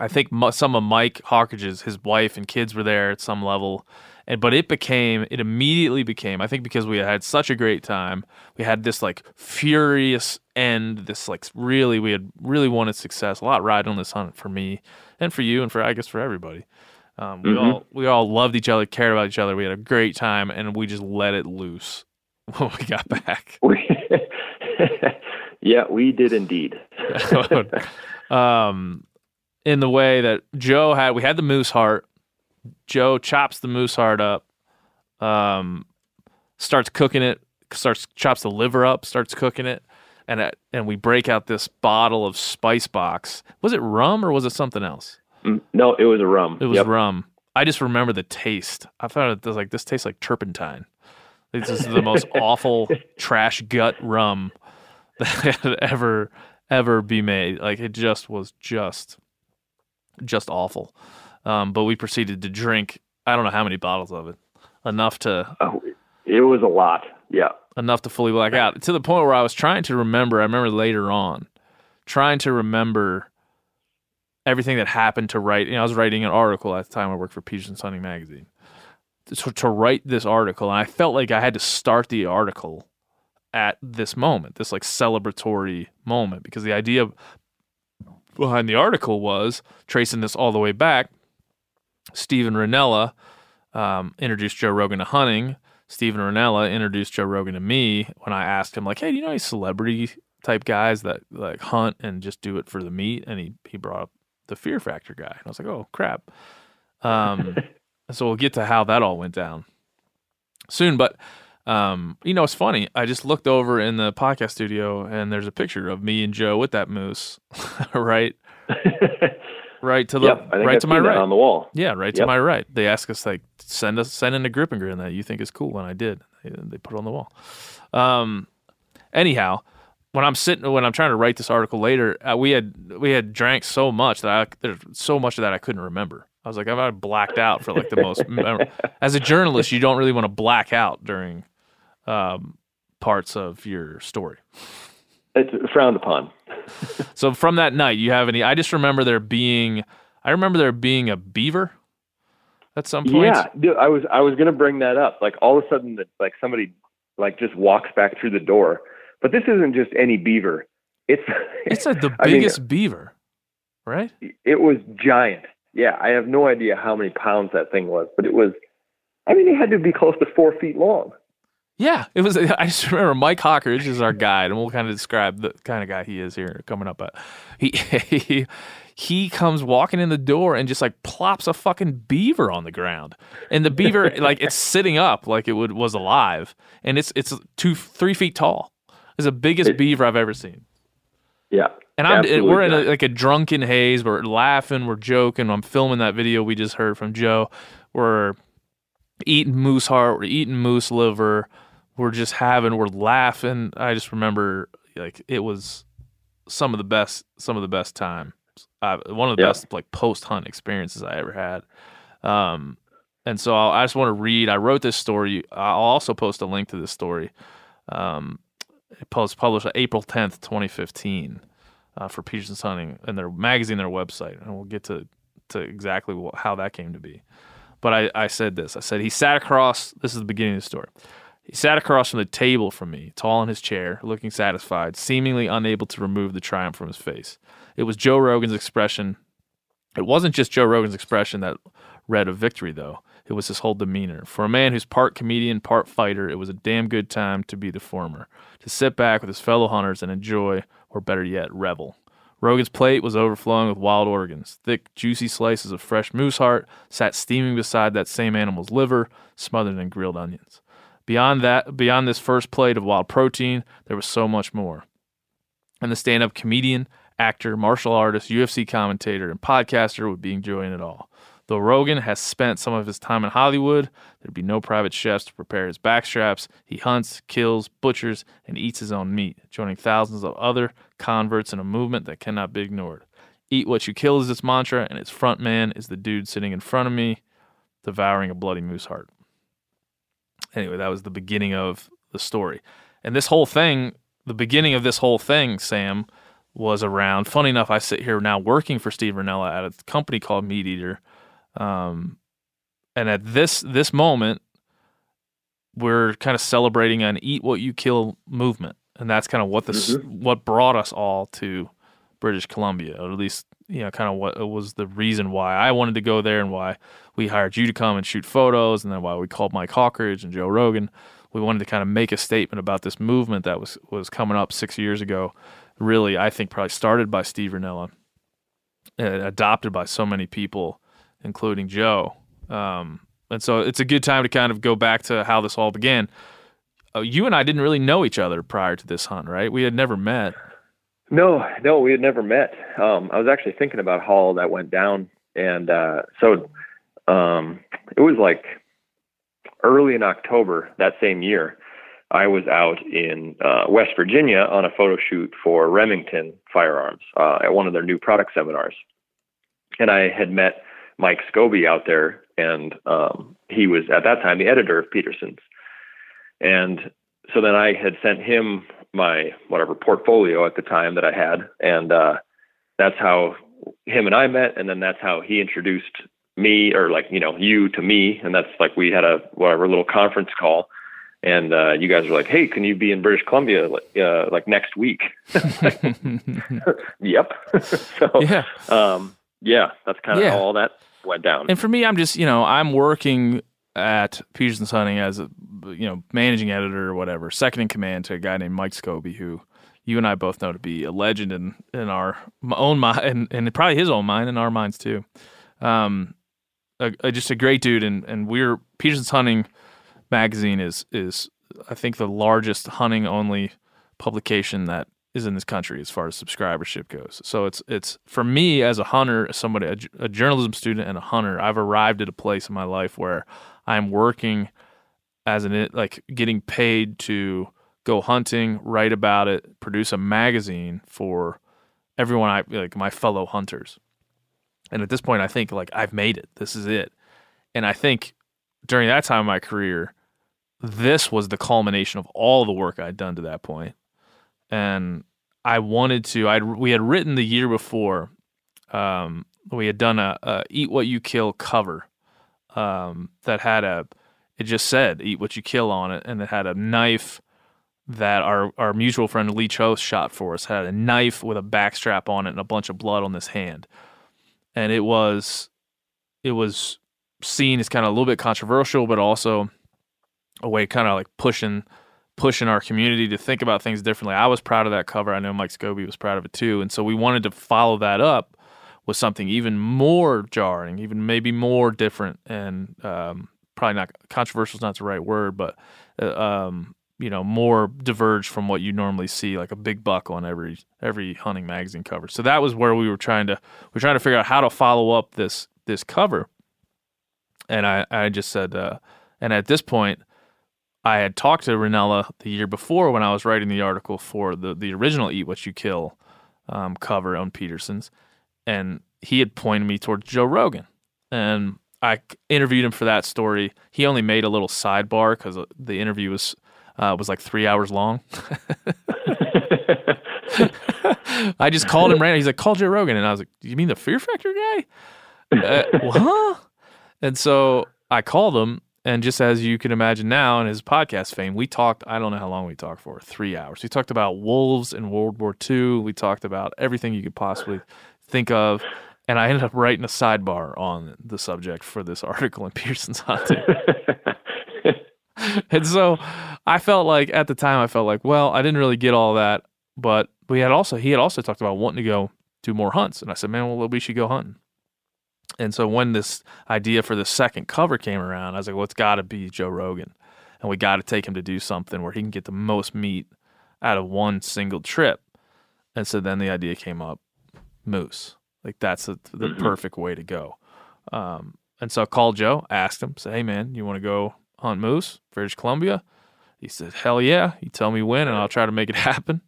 I think some of Mike Hawkridge's, his wife and kids were there at some level. And but it became, it immediately became. I think because we had such a great time, we had this like furious end. This like really, we had really wanted success. A lot riding on this hunt for me and for you and for I guess for everybody. Um, we Mhm. all we all loved each other, cared about each other. We had a great time, and we just let it loose when we got back. yeah, we did indeed. um, in the way that Joe had, we had the moose heart. Joe chops the moose heart up, um, starts cooking it, starts chops the liver up, starts cooking it. and uh, and we break out this bottle of Spice Box. Was it rum or was it something else? Mm, No, it was a rum. It was Yep. rum. I just remember the taste. I thought it was like this tastes like turpentine. This is the most awful trash gut rum that ever ever be made. Like it just was just just awful. Um, but we proceeded to drink. I don't know how many bottles of it. Enough to Oh, it was a lot. Yeah. enough to fully black out to the point where I was trying to remember. I remember later on trying to remember everything that happened to write. You know, I was writing an article at the time. I worked for Petersen's Hunting magazine to, to write this article, and I felt like I had to start the article at this moment, this like celebratory moment, because the idea behind the article was tracing this all the way back. Steven Rinella um, introduced Joe Rogan to hunting. Steven Rinella introduced Joe Rogan to me when I asked him, like, "Hey, do you know any celebrity type guys that like hunt and just do it for the meat?" And he he brought up the Fear Factor guy, and I was like, "Oh crap!" Um, so we'll get to how that all went down soon. But um, you know, it's funny. I just looked over in the podcast studio, and there's a picture of me and Joe with that moose, right, right to the yep. Right I've to my right. on the wall. Yeah, right to my right. They asked us like send us send in a grip and grin that you think is cool, and I did. They, they put it on the wall. Um, anyhow, when I'm sitting when I'm trying to write this article later, uh, we had we had drank so much that I there's so much of that I couldn't remember. I was like, I've blacked out for like the most. As a journalist, you don't really want to black out during um, parts of your story. It's frowned upon. So from that night, you have any? I just remember there being. I remember there being a beaver at some point. Yeah, dude, I was I was gonna bring that up. Like all of a sudden, that like somebody like just walks back through the door. But this isn't just any beaver. It's It's like the I mean, biggest beaver, right? it was giant. Yeah, I have no idea how many pounds that thing was, but it was. I mean, it had to be close to four feet long. Yeah, it was. I just remember Mike Hawkridge is our guide, and we'll kind of describe the kind of guy he is here coming up. But he he he comes walking in the door and just like plops a fucking beaver on the ground, and the beaver like it's sitting up like it would was alive, and it's it's two three feet tall. It's the biggest It- beaver I've ever seen. Yeah, And I'm absolutely we're in a, like a drunken haze. We're laughing. We're joking. I'm filming that video we just heard from Joe. We're eating moose heart. We're eating moose liver. We're just having. We're laughing. I just remember like it was some of the best. Some of the best time. Uh, one of the Yeah. best like post hunt experiences I ever had. Um, and so I'll, I just want to read. I wrote this story. I'll also post a link to this story. Um, it was published April 10th, 2015 uh, for Petersen's Hunting and their magazine, their website, and we'll get to to exactly how that came to be. But I, I said this. I said he sat across. This is the beginning of the story. He sat across from the table from me, tall in his chair, looking satisfied, seemingly unable to remove the triumph from his face. It was Joe Rogan's expression. It wasn't just Joe Rogan's expression that read of victory, though. It was his whole demeanor. For a man who's part comedian, part fighter, it was a damn good time to be the former, to sit back with his fellow hunters and enjoy, or better yet, revel. Rogan's plate was overflowing with wild organs. Thick, juicy slices of fresh moose heart sat steaming beside that same animal's liver, smothered in grilled onions. Beyond that, beyond this first plate of wild protein, there was so much more. And the stand-up comedian, actor, martial artist, UFC commentator, and podcaster would be enjoying it all. Though Rogan has spent some of his time in Hollywood, there'd be no private chefs to prepare his backstraps. He hunts, kills, butchers, and eats his own meat, joining thousands of other converts in a movement that cannot be ignored. Eat what you kill is its mantra, and its front man is the dude sitting in front of me, devouring a bloody moose heart. Anyway, that was the beginning of the story. And this whole thing, the beginning of this whole thing, Sam, was around. Funny enough, I sit here now working for Steve Rinella at a company called MeatEater. Um, and at this this moment, we're kind of celebrating an "Eat What You Kill" movement, and that's kind of what this what brought us all to British Columbia, or at least you know, kind of what was the reason why I wanted to go there and why we hired you to come and shoot photos, and then why we called Mike Hawkridge and Joe Rogan. We wanted to kind of make a statement about this movement that was was coming up six years ago. Really, I think probably started by Steve Rinella, adopted by so many people, including Joe. Um, and so it's a good time to kind of go back to how this all began. uh, you and I didn't really know each other prior to this hunt, right? We had never met. No, no, we had never met. Um, I was actually thinking about how all that went down, and uh, so um, it was like early in October that same year. I was out in uh, West Virginia on a photo shoot for Remington Firearms uh, at one of their new product seminars, and I had met Mike Schoby out there, and um, he was at that time the editor of Petersen's, and so then I had sent him my whatever portfolio at the time that I had, and uh, that's how him and I met, and then that's how he introduced me or like you know you to me, and that's like we had a whatever little conference call, and uh, you guys were like, hey, can you be in British Columbia uh, like next week? yep. so Yeah. um, yeah, that's kind of Yeah. how all that went down. And for me, I'm just, you know, I'm working at Petersen's Hunting as a, you know, managing editor or whatever, second in command to a guy named Mike Schoby, who you and I both know to be a legend in, in our own mind and, and probably his own mind and our minds too. Um, a, a- just a great dude. And, and we're Petersen's Hunting magazine is, is, I think the largest hunting only publication that is in this country as far as subscribership goes. So it's it's for me as a hunter, somebody a journalism student and a hunter, I've arrived at a place in my life where I'm working as an like getting paid to go hunting, write about it, produce a magazine for everyone I like my fellow hunters. And at this point I think like I've made it. This is it. And I think during that time of my career, this was the culmination of all the work I'd done to that point. and I wanted to. I we had written the year before. Um, we had done a, a "Eat What You Kill" cover um, that had a. It just said "Eat What You Kill" on it, and it had a knife that our our mutual friend Lee Cho shot for us. Had a knife with a backstrap on it and a bunch of blood on this hand, and it was it was seen as kind of a little bit controversial, but also a way kind of like pushing pushing our community to think about things differently. I was proud of that cover. I know Mike Schoby was proud of it too. And so we wanted to follow that up with something even more jarring, even maybe more different, and um, probably not controversial is not the right word, but uh, um, you know more diverged from what you normally see, like a big buck on every every hunting magazine cover. So that was where we were trying to we were trying to figure out how to follow up this this cover. And I I just said, uh, and at this point. I had talked to Rinella the year before when I was writing the article for the the original "Eat What You Kill" um, cover on Petersen's, and he had pointed me towards Joe Rogan, and I interviewed him for that story. He only made a little sidebar because the interview was uh, was like three hours long. I just called him random. He's like, "Call Joe Rogan," and I was like, "You mean the Fear Factor guy?" uh, what? And so I called him, and just as you can imagine now in his podcast fame, we talked, I don't know how long we talked for, three hours. We talked about wolves in World War II. We talked about everything you could possibly think of. And I ended up writing a sidebar on the subject for this article in Petersen's Hunting. and so I felt like at the time, I felt like, well, I didn't really get all that. But we had also, he had also talked about wanting to go do more hunts. And I said, man, well, we should go hunting. And so when this idea for the second cover came around, I was like, well, it's got to be Joe Rogan. And we got to take him to do something where he can get the most meat out of one single trip. And so then the idea came up moose. Like that's the, the perfect way to go. Um, and so I called Joe, asked him, said, hey, man, you want to go hunt moose, British Columbia? He said, hell yeah. You tell me when and I'll try to make it happen.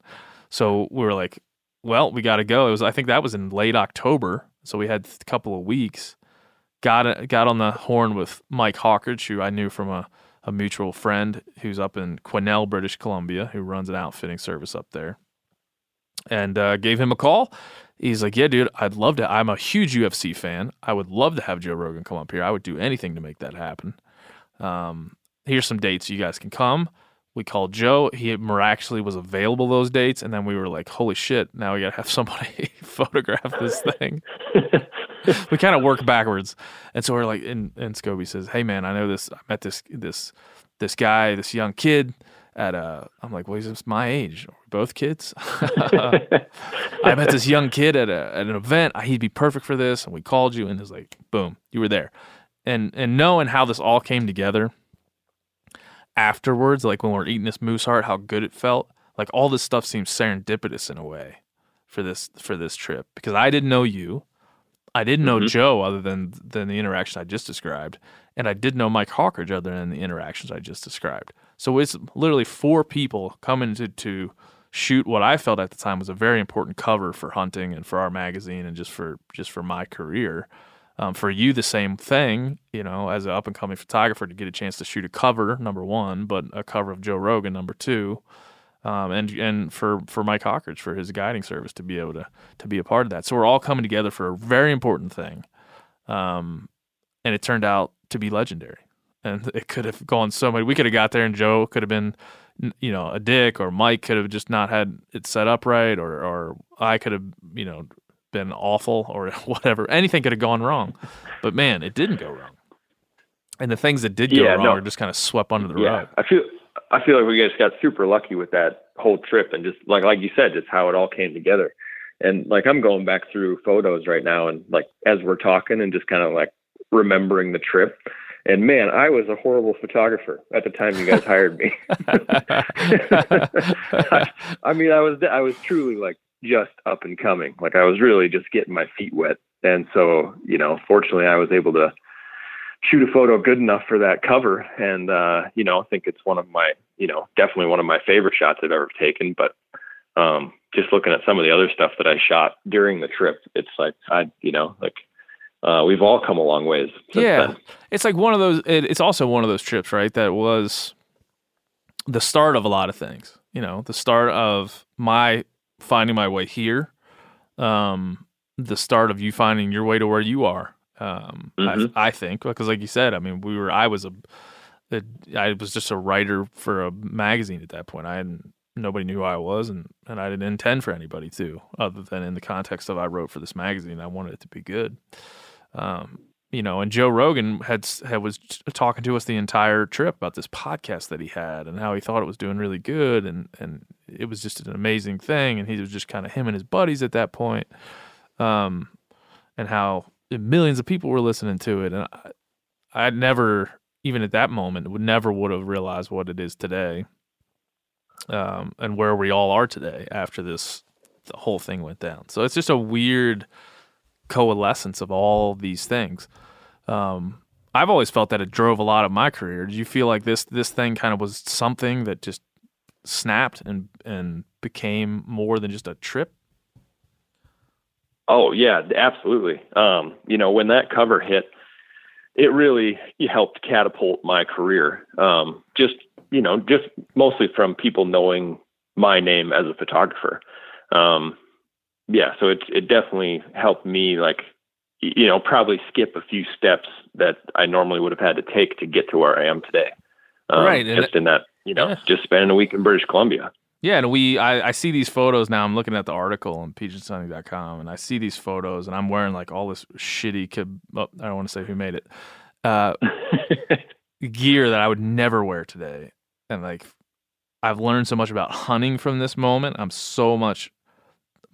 So we were like, well, we got to go. It was, I think that was in late October. So we had a couple of weeks. Got got on the horn with Mike Hawkridge, who I knew from a, a mutual friend who's up in Quesnel, British Columbia, who runs an outfitting service up there, and uh, gave him a call. He's like, "Yeah, dude, I'd love to. I'm a huge UFC fan. I would love to have Joe Rogan come up here. I would do anything to make that happen. Um, here's some dates you guys can come." We called Joe. He miraculously was available those dates, and then we were like, "Holy shit! Now we gotta have somebody photograph this thing." we kind of work backwards, and so we're like, and, and Schoby says, "Hey man, I know this. I met this this this guy, this young kid at a." I'm like, "Well, he's my age. Both kids?" I met this young kid at a at an event. He'd be perfect for this, and we called you, and it's like, boom, you were there, and and knowing how this all came together afterwards, like when we're eating this moose heart, how good it felt. Like all this stuff seems serendipitous in a way for this for this trip because I didn't know you. I didn't know Mhm. Joe other than than the interaction I just described, and I did know Mike Hawkridge other than the interactions I just described. So it's literally four people coming to to shoot what I felt at the time was a very important cover for hunting and for our magazine and just for just for my career. Um, for you, the same thing, you know, as an up and coming photographer to get a chance to shoot a cover, number one, but a cover of Joe Rogan, number two, um, and and for for Mike Hawkridge for his guiding service to be able to to be a part of that. So we're all coming together for a very important thing, um, and it turned out to be legendary. And it could have gone so many. We could have got there, and Joe could have been, you know, a dick, or Mike could have just not had it set up right, or or I could have, you know, been awful, or whatever. Anything could have gone wrong, but man, it didn't go wrong. And the things that did go Yeah, wrong no. are just kind of swept under the yeah, rug. I feel I feel like we guys got super lucky with that whole trip, and just like like you said, just how it all came together. And like I'm going back through photos right now, and like as we're talking, and just kind of like remembering the trip. And man, I was a horrible photographer at the time you guys hired me. I, I mean, I was I was truly like just up and coming. Like I was really just getting my feet wet. And so, you know, fortunately I was able to shoot a photo good enough for that cover and uh, you know, I think it's one of my, you know, definitely one of my favorite shots I've ever taken, but um just looking at some of the other stuff that I shot during the trip, it's like I, you know, like uh, we've all come a long ways. Yeah, then. it's like one of those. It, it's also one of those trips, right? That was the start of a lot of things. You know, the start of my finding my way here, um, the start of you finding your way to where you are. Um, Mhm. I, I think because, like you said, I mean, we were. I was a, a. I was just a writer for a magazine at that point. I hadn't. Nobody knew who I was, and and I didn't intend for anybody to, other than in the context of I wrote for this magazine. I wanted it to be good. Um, you know, and Joe Rogan had, had was talking to us the entire trip about this podcast that he had and how he thought it was doing really good and and it was just an amazing thing and he was just kind of him and his buddies at that point, um, and how millions of people were listening to it and I, I never even at that moment would never would have realized what it is today, um, and where we all are today after this the whole thing went down. So it's just a weird coalescence of all these things. Um, I've always felt that it drove a lot of my career. Did you feel like this this thing kind of was something that just snapped and and became more than just a trip? Oh yeah, absolutely. Um, you know, when that cover hit, it really helped catapult my career. Um, just you know, just mostly from people knowing my name as a photographer. Um, yeah, so it it definitely helped me like you know probably skip a few steps that I normally would have had to take to get to where I am today. Um, Right, and just in that you know Yeah. just spending a week in British Columbia. Yeah, and we I, I see these photos now. I'm looking at the article on petersenshunting.com and I see these photos and I'm wearing like all this shitty kib- oh, I don't want to say who made it. Uh, gear that I would never wear today. And like I've learned so much about hunting from this moment. I'm so much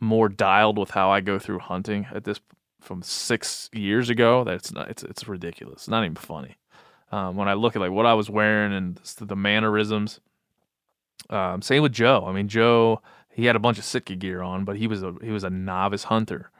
more dialed with how I go through hunting at this from 6 years ago that it's not it's it's ridiculous. It's not even funny. Um, when I look at like what I was wearing and the, the mannerisms um, same with Joe. I mean, Joe, he had a bunch of Sitka gear on, but he was a he was a novice hunter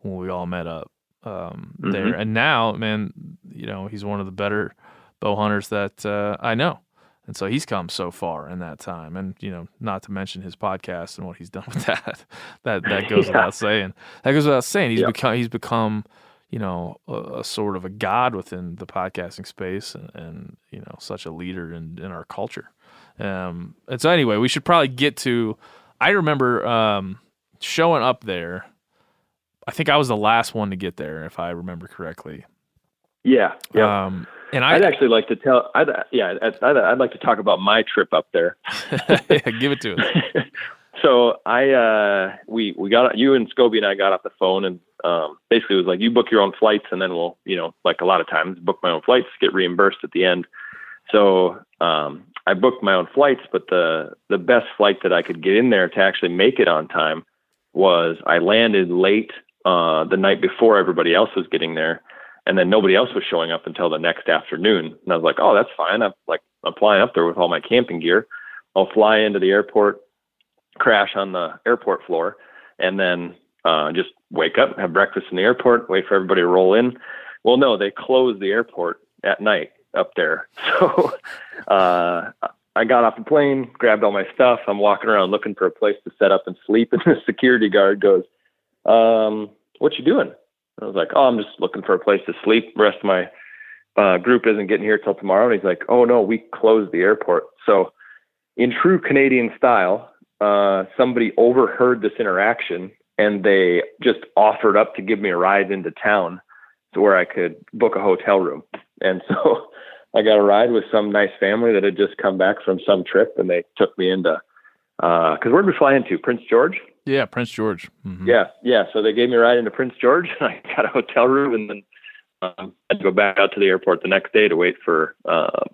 when we all met up um, there. Mhm. And now, man, you know, he's one of the better bow hunters that uh, I know. And so he's come so far in that time, and you know, not to mention his podcast and what he's done with that. that that goes Yeah. without saying. That goes without saying. He's Yeah. become he's become, you know, a, a sort of a god within the podcasting space, and, and you know, such a leader in in our culture. Um, and so anyway, we should probably get to. I remember um, showing up there. I think I was the last one to get there, if I remember correctly. Yeah, yeah. Um, and I I'd actually like to tell. I'd, yeah, I'd, I'd, I'd like to talk about my trip up there. give it to us. so I, uh, we, we got you and Schoby and I got off the phone and um, basically it was like you book your own flights and then we'll, you know, like a lot of times book my own flights, get reimbursed at the end. So um, I booked my own flights, but the the best flight that I could get in there to actually make it on time was I landed late uh, the night before everybody else was getting there, and then nobody else was showing up until the next afternoon. And I was like, oh, that's fine. I'm like, I'm flying up there with all my camping gear. I'll fly into the airport, crash on the airport floor, and then uh, just wake up, have breakfast in the airport, wait for everybody to roll in. Well, no, they close the airport at night up there. So uh, I got off the plane, grabbed all my stuff. I'm walking around looking for a place to set up and sleep, and the security guard goes, um, "What you doing?" I was like, "Oh, I'm just looking for a place to sleep. The rest of my uh, group isn't getting here till tomorrow." And he's like, "Oh no, we closed the airport." So, in true Canadian style, uh, somebody overheard this interaction and they just offered up to give me a ride into town to where I could book a hotel room. And so I got a ride with some nice family that had just come back from some trip and they took me into, uh, cause where did we fly into? Prince George? Yeah, Prince George. Mhm. Yeah. Yeah. So they gave me a ride into Prince George and I got a hotel room and then, um, I had to go back out to the airport the next day to wait for, uh,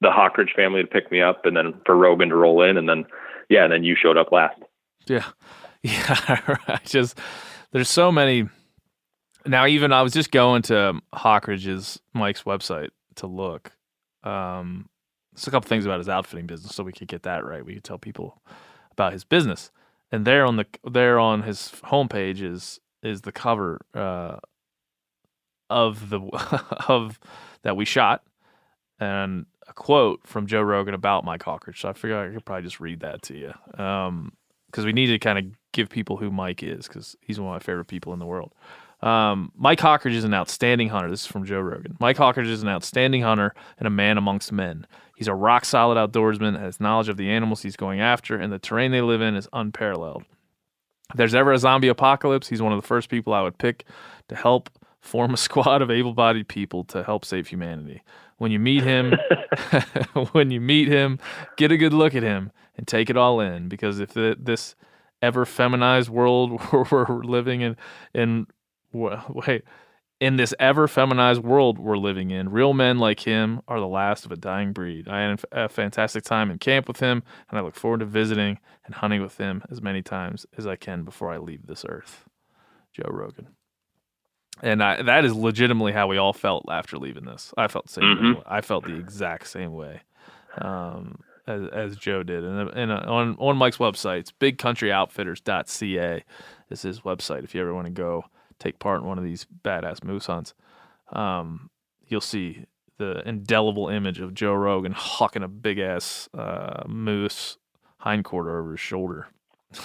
the Hawkridge family to pick me up and then for Rogan to roll in. And then, yeah, and then you showed up last. Yeah. Yeah. I just, there's so many. Now, even I was just going to Hawkridge's, Mike's website to look. Um, there's a couple things about his outfitting business, so we could get that right. We could tell people about his business. And there on the there on his homepage is is the cover uh, of the of that we shot, and a quote from Joe Rogan about Mike Hawkridge. So I figured I could probably just read that to you, because we need to kind of give people who Mike is, because he's one of my favorite people in the world. Um, Mike Hawkridge is an outstanding hunter. This is from Joe Rogan. Mike Hawkridge is an outstanding hunter and a man amongst men. He's a rock solid outdoorsman, has knowledge of the animals he's going after, and the terrain they live in is unparalleled. If there's ever a zombie apocalypse, he's one of the first people I would pick to help form a squad of able bodied people to help save humanity. When you meet him, when you meet him, get a good look at him and take it all in because if the, this ever feminized world we're living in, in wait, in this ever feminized world we're living in, real men like him are the last of a dying breed. I had a fantastic time in camp with him, and I look forward to visiting and hunting with him as many times as I can before I leave this earth. Joe Rogan. And I, that is legitimately how we all felt after leaving this. I felt the same. way. I felt the exact same way um, as, as Joe did. And, and uh, on on Mike's website, it's bigcountryoutfitters.ca This is his website. If you ever want to go take part in one of these badass moose hunts, um, you'll see the indelible image of Joe Rogan hawking a big ass uh, moose hindquarter over his shoulder.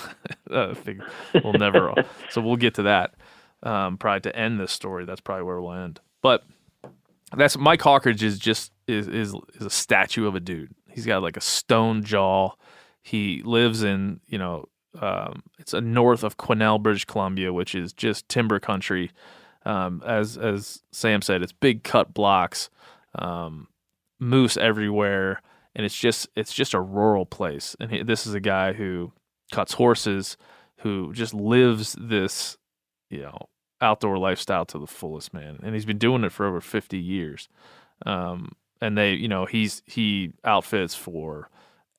We'll never. so we'll get to that um, probably to end this story. That's probably where we'll end. But that's Mike Hawkridge is just is is is a statue of a dude. He's got like a stone jaw. He lives in you know um, it's a north of Quesnel, British Columbia, which is just timber country. Um, as as Sam said, it's big cut blocks, um, moose everywhere, and it's just it's just a rural place. And he, this is a guy who cuts horses, who just lives this you know outdoor lifestyle to the fullest, man. And he's been doing it for over fifty years. Um, and they, you know, he's he outfits for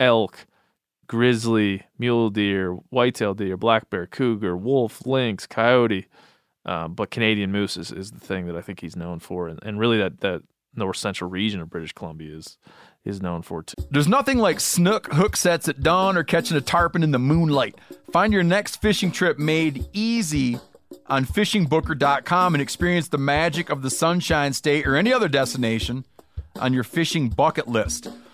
elk, grizzly, mule deer, whitetail deer, black bear, cougar, wolf, lynx, coyote. Um, but Canadian moose is, is the thing that I think he's known for, and, and really that that north central region of British Columbia is is known for too. There's nothing like snook hook sets at dawn or catching a tarpon in the moonlight. Find your next fishing trip made easy on fishingbooker.com and experience the magic of the Sunshine State or any other destination on your fishing bucket list.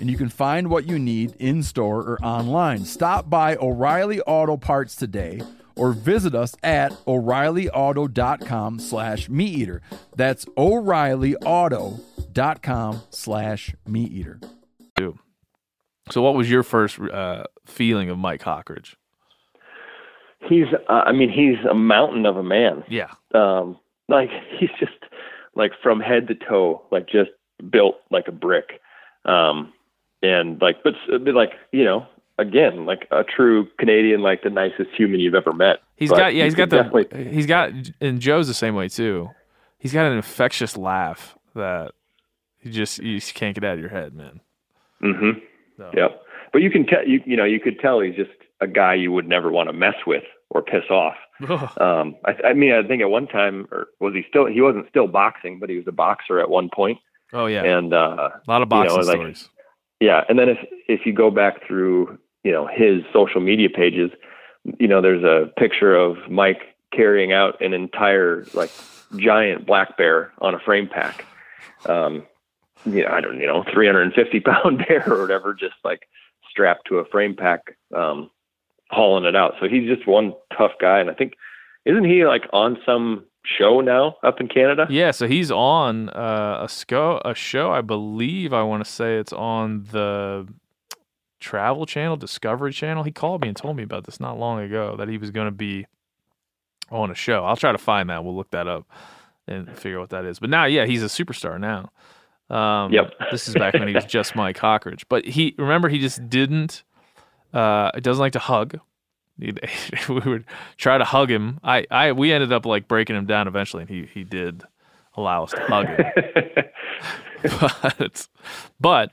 and you can find what you need in store or online. Stop by O'Reilly Auto Parts today or visit us at o'reillyauto.com slash meat eater that's o'reillyauto.com slash meat eater So, what was your first uh, feeling of Mike Hawkridge? He's, uh, I mean, he's a mountain of a man. Yeah. Um, like he's just like from head to toe, like just built like a brick. Um, and like, but, like, you know, again, like a true Canadian, like the nicest human you've ever met. He's But got yeah, he's got the he's got and Joe's the same way too. He's got an infectious laugh that you just you just can't get out of your head, man. Mm-hmm. So- Yep. But you can tell you you know you could tell he's just a guy you would never want to mess with or piss off. Um, I, I mean, I think at one time, or was he still? He wasn't still boxing, but he was a boxer at one point. oh yeah, And uh, a lot of you know, boxing like- stories. Yeah, and then if if you go back through you know his social media pages, you know there's a picture of Mike carrying out an entire like giant black bear on a frame pack. Um, you know, I don't you know 350 pound bear or whatever, just like strapped to a frame pack, um, hauling it out. So he's just one tough guy, and I think isn't he like on some show now up in Canada? Yeah, so he's on uh, a sco- a show. I believe I want to say it's on the Travel Channel, Discovery Channel. He called me and told me about this not long ago that he was going to be on a show. I'll try to find that. We'll look that up and figure out what that is. But now, yeah, he's a superstar now. Um, Yep. this is back when he was just Mike Hawkridge. But he remember he just didn't. Uh, doesn't like to hug. We would try to hug him. I, I, we ended up like breaking him down eventually, and he, he did allow us to hug him. but, but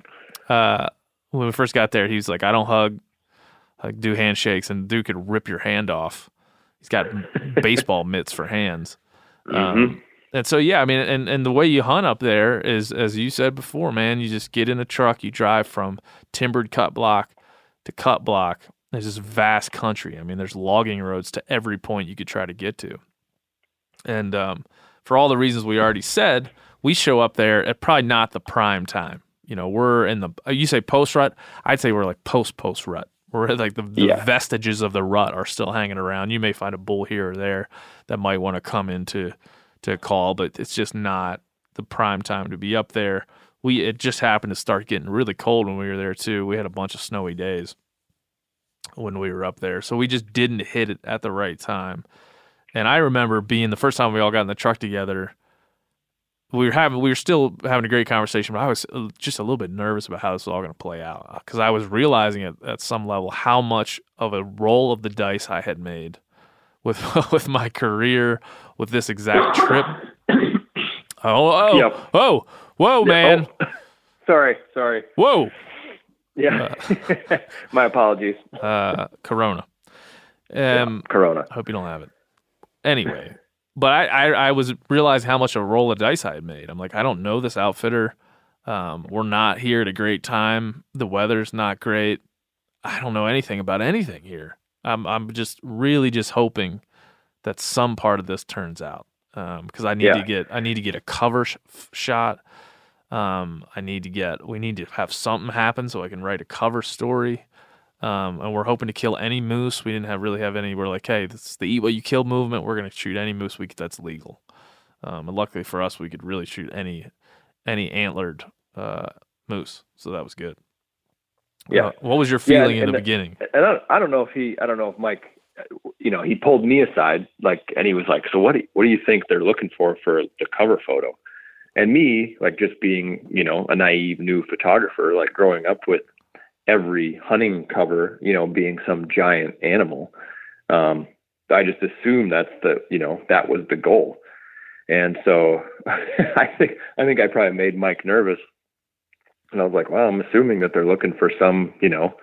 uh, when we first got there, he was like, "I don't hug, like do handshakes," and dude could rip your hand off. He's got baseball mitts for hands. Um, and so, yeah, I mean, and, and the way you hunt up there is, as you said before, man, you just get in a truck, you drive from timbered cut block to cut block. There's this vast country. I mean, there's logging roads to every point you could try to get to. And um, for all the reasons we already said, we show up there at probably not the prime time. You know, we're in the, uh, you say post rut, I'd say we're like post post rut. We're like the, the Yeah. vestiges of the rut are still hanging around. You may find a bull here or there that might want to come into to call, but it's just not the prime time to be up there. We it just happened to start getting really cold when we were there too. We had a bunch of snowy days when we were up there, so we just didn't hit it at the right time. And I remember being the first time we all got in the truck together. We were having, we were still having a great conversation, but I was uh, just a little bit nervous about how this was all going to play out because I was realizing at, at some level how much of a roll of the dice I had made with with my career, with this exact trip. Oh, oh, Yep. oh, whoa, man, Oh, sorry, sorry. whoa, Yeah. My apologies. uh, Corona. Um, Corona. I hope you don't have it. Anyway, but I, I, I was realizing how much of a roll of dice I had made. I'm like, I don't know this outfitter. Um, we're not here at a great time. The weather's not great. I don't know anything about anything here. I'm I'm just really just hoping that some part of this turns out because I need Yeah. to get I need to get a cover sh- shot. Um, I need to get we need to have something happen so I can write a cover story. Um, and we're hoping to kill any moose. We didn't have really have any. We're like, hey, this is the eat what you kill movement. We're gonna shoot any moose we that's legal. Um, and luckily for us, we could really shoot any any antlered uh, moose, so that was good. Yeah. Uh, what was your Yeah, feeling in the beginning? And I don't, I don't know if he, I don't know if Mike, you know, he pulled me aside, like, and he was like, "So what? Do you, what do you think they're looking for for the cover photo?" And me, like, just being, you know, a naive new photographer, like growing up with every hunting cover, you know, being some giant animal, um, I just assumed that's the, you know, that was the goal. And so I think, I think I probably made Mike nervous. And I was like, well, I'm assuming that they're looking for some, you know,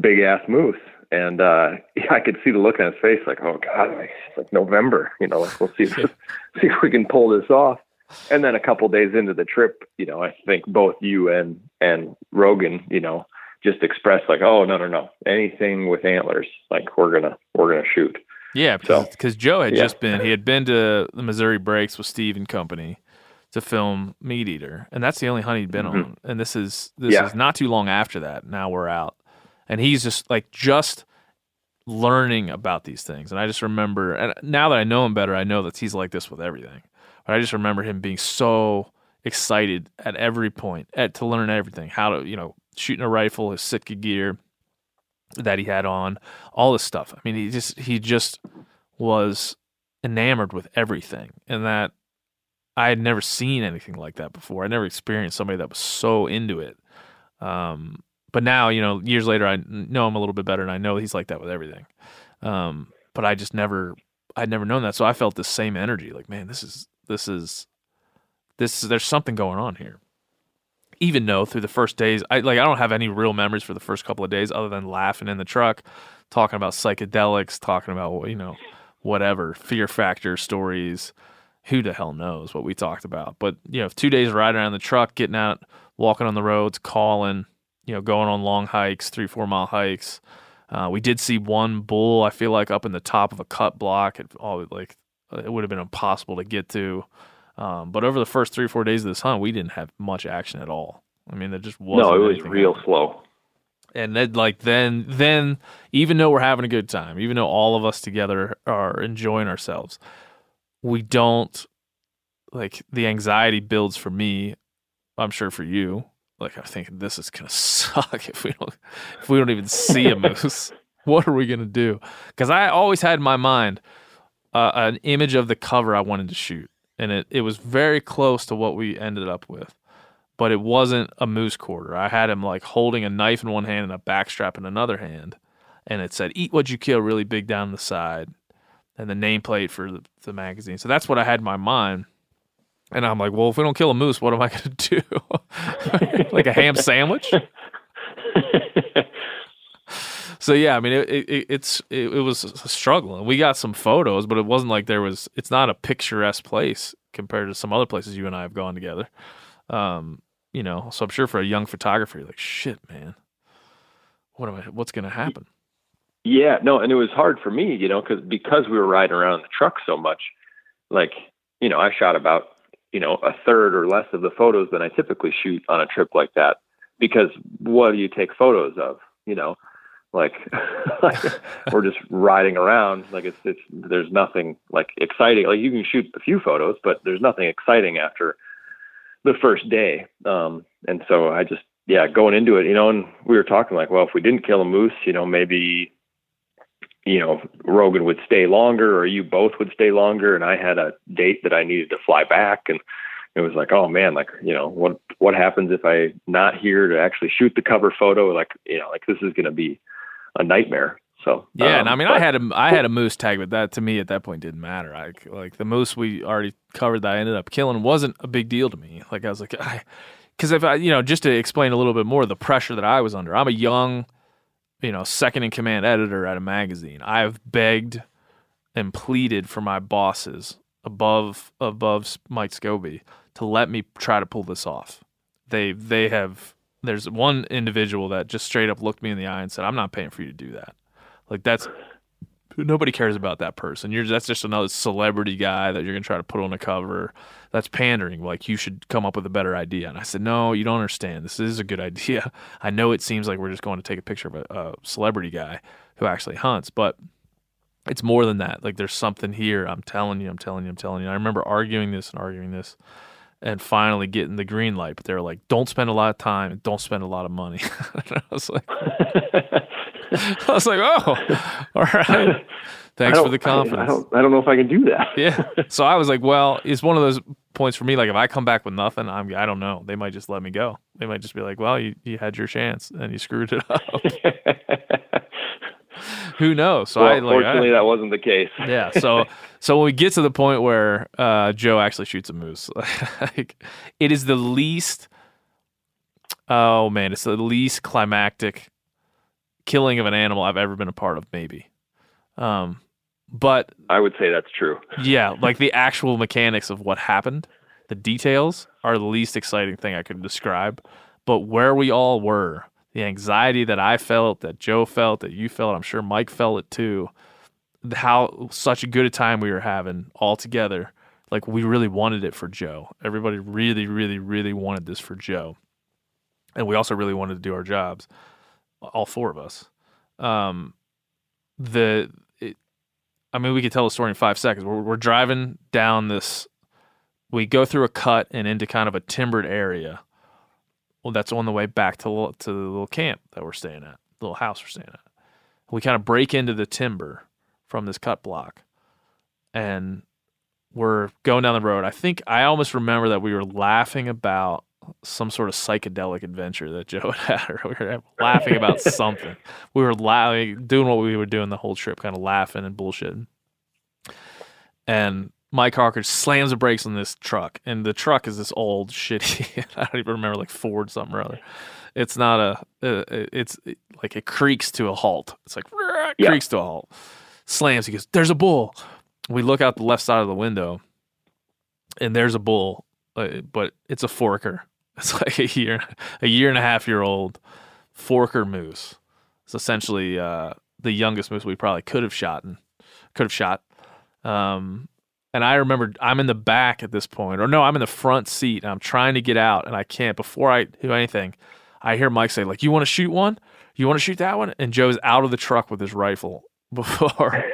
big ass moose. And uh I could see the look on his face, like, oh god, it's like November, you know, like, we'll see if, see if we can pull this off. And then a couple days into the trip, you know, I think both you and and Rogan, you know, just expressed like, oh no no no, anything with antlers, like we're gonna we're gonna shoot. Yeah, because So, Joe had yeah. just been he had been to the Missouri Breaks with Steve and company to film MeatEater, and that's the only hunt he'd been on. And this is this Mm-hmm. Yeah. is not too long after that. Now we're out, and he's just like just learning about these things. And I just remember, and now that I know him better, I know that he's like this with everything. But I just remember him being so excited at every point at to learn everything, how to you know shooting a rifle, his Sitka gear that he had on, all this stuff. I mean, he just he just was enamored with everything, and that I had never seen anything like that before. I never experienced somebody that was so into it. Um, but now, you know, years later, I know him a little bit better, and I know he's like that with everything. Um, but I just never, I'd never known that, so I felt the same energy. Like, man, this is this is this. is There's something going on here. Even though through the first days, I like I don't have any real memories for the first couple of days, other than laughing in the truck, talking about psychedelics, talking about you know whatever fear factor stories. Who the hell knows what we talked about? But you know, two days riding around the truck, getting out, walking on the roads, calling, you know, going on long hikes, three four mile hikes. Uh, we did see one bull. I feel like up in the top of a cut block. It all like it would have been impossible to get to. Um, but over the first three or four days of this hunt, we didn't have much action at all. I mean, there just wasn't. no, it was real happening slow. and then like then then even though we're having a good time even though all of us together are enjoying ourselves we don't like the anxiety builds for me i'm sure for you like i think this is gonna suck if we don't if we don't even see a moose what are we gonna do because i always had in my mind uh, an image of the cover i wanted to shoot and it, it was very close to what we ended up with but it wasn't a moose quarter. I had him like holding a knife in one hand and a backstrap in another hand, and it said "Eat what you kill" really big down the side, and the nameplate for the, the magazine. So that's what I had in my mind. And I'm like, well, if we don't kill a moose, what am I going to do? like a ham sandwich? So yeah, I mean, it, it, it's it, it was a struggle. And we got some photos, but it wasn't like there was. It's not a picturesque place compared to some other places you and I have gone together. Um, you know, so I'm sure for a young photographer, you're like, shit, man, what am I? What's going to happen? Yeah, no, and it was hard for me, you know, because because we were riding around in the truck so much. Like, you know, I shot about you know a third or less of the photos than I typically shoot on a trip like that. Because what do you take photos of? You know, like, like we're just riding around. Like it's it's there's nothing like exciting. Like you can shoot a few photos, but there's nothing exciting after the first day. Um, and so I just yeah going into it, you know, and we were talking like, well, if we didn't kill a moose, you know, maybe you know, Rogan would stay longer or you both would stay longer. And I had a date that I needed to fly back. And it was like, oh man, like, you know, what, what happens if I not here to actually shoot the cover photo? Like, you know, like this is going to be a nightmare. So, Yeah, um, and I mean, but- I had a I had a moose tag, but that to me at that point didn't matter. I like the moose we already covered that I ended up killing wasn't a big deal to me. Like I was like, I because if I you know just to explain a little bit more the pressure that I was under. I'm a young, you know, second in command editor at a magazine. I've begged and pleaded for my bosses above above Mike Schoby to let me try to pull this off. They they have. There's one individual that just straight up looked me in the eye and said, "I'm not paying for you to do that." Like that's nobody cares about that person. You're that's just another celebrity guy that you're gonna try to put on a cover. That's pandering. Like you should come up with a better idea. And I said, no, you don't understand. This is a good idea. I know it seems like we're just going to take a picture of a, a celebrity guy who actually hunts, but it's more than that. Like there's something here. I'm telling you. I'm telling you. I'm telling you. I remember arguing this and arguing this. And finally getting the green light, but they were like, "Don't spend a lot of time and don't spend a lot of money." I was like, I was like, "Oh, all right. Thanks for the confidence." I, I don't, I don't know if I can do that. yeah. So I was like, well, it's one of those points for me. Like if I come back with nothing, I'm I don't know. They might just let me go. They might just be like, well, you, you had your chance and you screwed it up. Who knows? So well, I like I- fortunately, that wasn't the case. yeah. So so when we get to the point where uh, Joe actually shoots a moose, like it is the least. Oh man, it's the least climactic killing of an animal I've ever been a part of. Maybe. Um, but I would say that's true. yeah, like the actual mechanics of what happened The details are the least exciting thing I could describe, but where we all were, the anxiety that I felt, that Joe felt, that you felt, I'm sure Mike felt it too. How such a good a time we were having all together. Like we really wanted it for Joe. Everybody really, really, really wanted this for Joe, and we also really wanted to do our jobs. All four of us. Um, the it, I mean, we could tell the story in five seconds. We're, we're driving down this. We go through a cut and into kind of a timbered area. Well, that's on the way back to the- to the little camp that we're staying at, the little house we're staying at. We kind of break into the timber from this cut block, and we're going down the road. I think I almost remember that we were laughing about some sort of psychedelic adventure that Joe had had, or we were laughing about something. We were laughing, doing what we were doing the whole trip, kind of laughing and bullshitting. And Mike Harker slams the brakes on this truck, and the truck is this old shitty. I don't even remember like Ford something or other. It's not a. Uh, it's like it creaks to a halt. It's like Yeah. creaks to a halt. Slams. He goes, "There's a bull." We look out the left side of the window, and there's a bull, uh, but it's a forker. It's like a year, a year and a half year old forker moose. It's essentially uh, the youngest moose we probably could have shot and could have shot. Um, and I remember I'm in the back at this point, or no, I'm in the front seat. And I'm trying to get out, and I can't. Before I do anything, I hear Mike say, "Like, you want to shoot one? You want to shoot that one?" And Joe's out of the truck with his rifle before.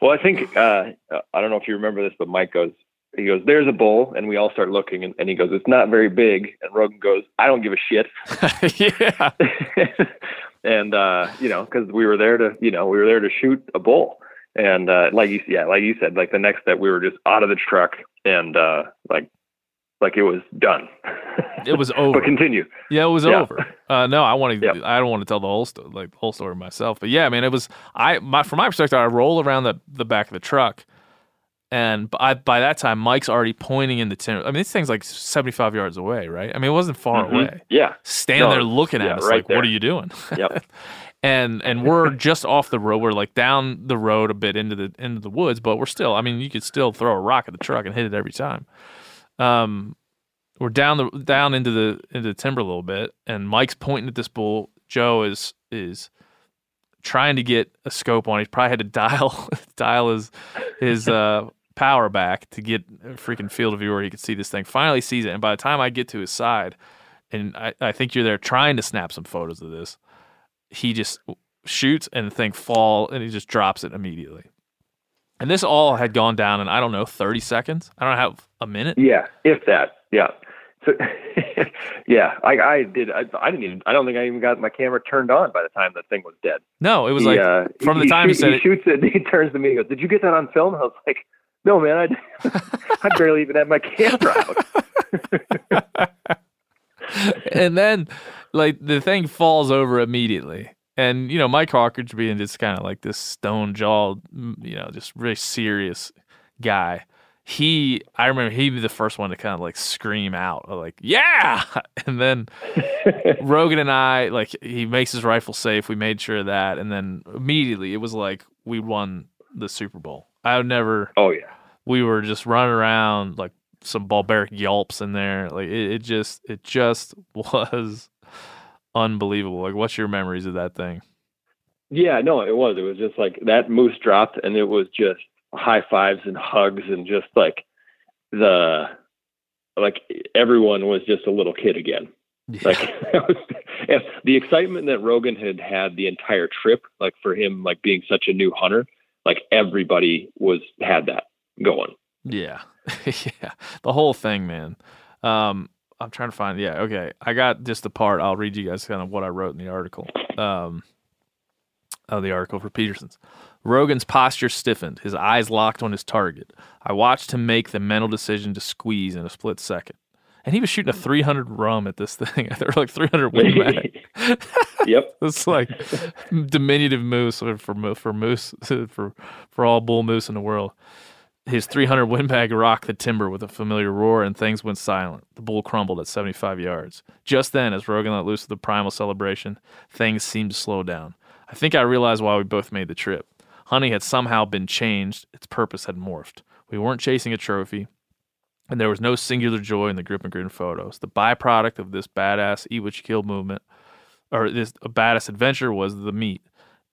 well, I think uh, I don't know if you remember this, but Mike goes, he goes, "There's a bull," and we all start looking, and, and he goes, "It's not very big." And Rogan goes, "I don't give a shit," yeah, and uh, you know, because we were there to, you know, we were there to shoot a bull, and uh, like you, yeah, like you said, like the next step, we were just out of the truck, and uh, like, like it was done. it was over. but continue. Yeah, it was Yeah. over. Uh, no, I want to. Yep. I don't want to tell the whole story, like the whole story myself. But yeah, I mean, it was. I my from my perspective, I roll around the the back of the truck, and by by that time, Mike's already pointing in the timber. I mean, this thing's like seventy five yards away, right? I mean, it wasn't far Mhm. away. Yeah. Standing No, there looking at yeah, us, right like, there. "What are you doing?" Yep. and and we're just off the road. We're like down the road a bit into the into the woods, but we're still. I mean, you could still throw a rock at the truck and hit it every time. Um, we're down the down into the into the timber a little bit, and Mike's pointing at this bull. Joe is is trying to get a scope on. He probably had to dial dial his his uh, power back to get a freaking field of view where he could see this thing. Finally sees it, and by the time I get to his side, and I, I think you're there trying to snap some photos of this, he just shoots and the thing fall and he just drops it immediately. And this all had gone down in I don't know thirty seconds. I don't have a minute. Yeah, if that. Yeah. So, yeah, I, I did. I, I didn't even. I don't think I even got my camera turned on by the time the thing was dead. No, it was He, like uh, from the time he shoot- said he it- shoots it, and he turns to me and goes, "Did you get that on film?" I was like, "No, man. I, I barely even had my camera out." and then like the thing falls over immediately. And you know, Mike Hawkridge being just kind of like this stone jawed, you know, just really serious guy. He, I remember he'd be the first one to kind of like scream out, like "Yeah!" And then Rogan and I, like, he makes his rifle safe. We made sure of that, and then immediately it was like we won the Super Bowl. I would never oh yeah. we were just running around like some barbaric yelps in there. Like it, it just it just was unbelievable. Like what's your memories of that thing? Yeah, no, it was. It was just like that moose dropped, and it was just high fives and hugs, and just like the like everyone was just a little kid again. Like was, and the excitement that Rogan had had the entire trip, like for him, like being such a new hunter, like everybody was had that going. Yeah. yeah. The whole thing, man. Um I'm trying to find yeah, okay. I got just the part. I'll read you guys kind of what I wrote in the article. Um of the article for Petersen's. Rogan's posture stiffened, his eyes locked on his target. I watched him make the mental decision to squeeze in a split second. And he was shooting a 300 rum at this thing. There were like 300 Win Mag. Yep. It's like diminutive moose for for for moose for for all bull moose in the world. His 300 Win Mag rocked the timber with a familiar roar, and things went silent. The bull crumbled at 75 yards. Just then, as Rogan let loose with the primal celebration, things seemed to slow down. I think I realized why we both made the trip. Honey had somehow been changed; its purpose had morphed. We weren't chasing a trophy. and there was no singular joy in the grip and grin photos. The byproduct of this badass eat what you kill movement, or this badass adventure, was the meat,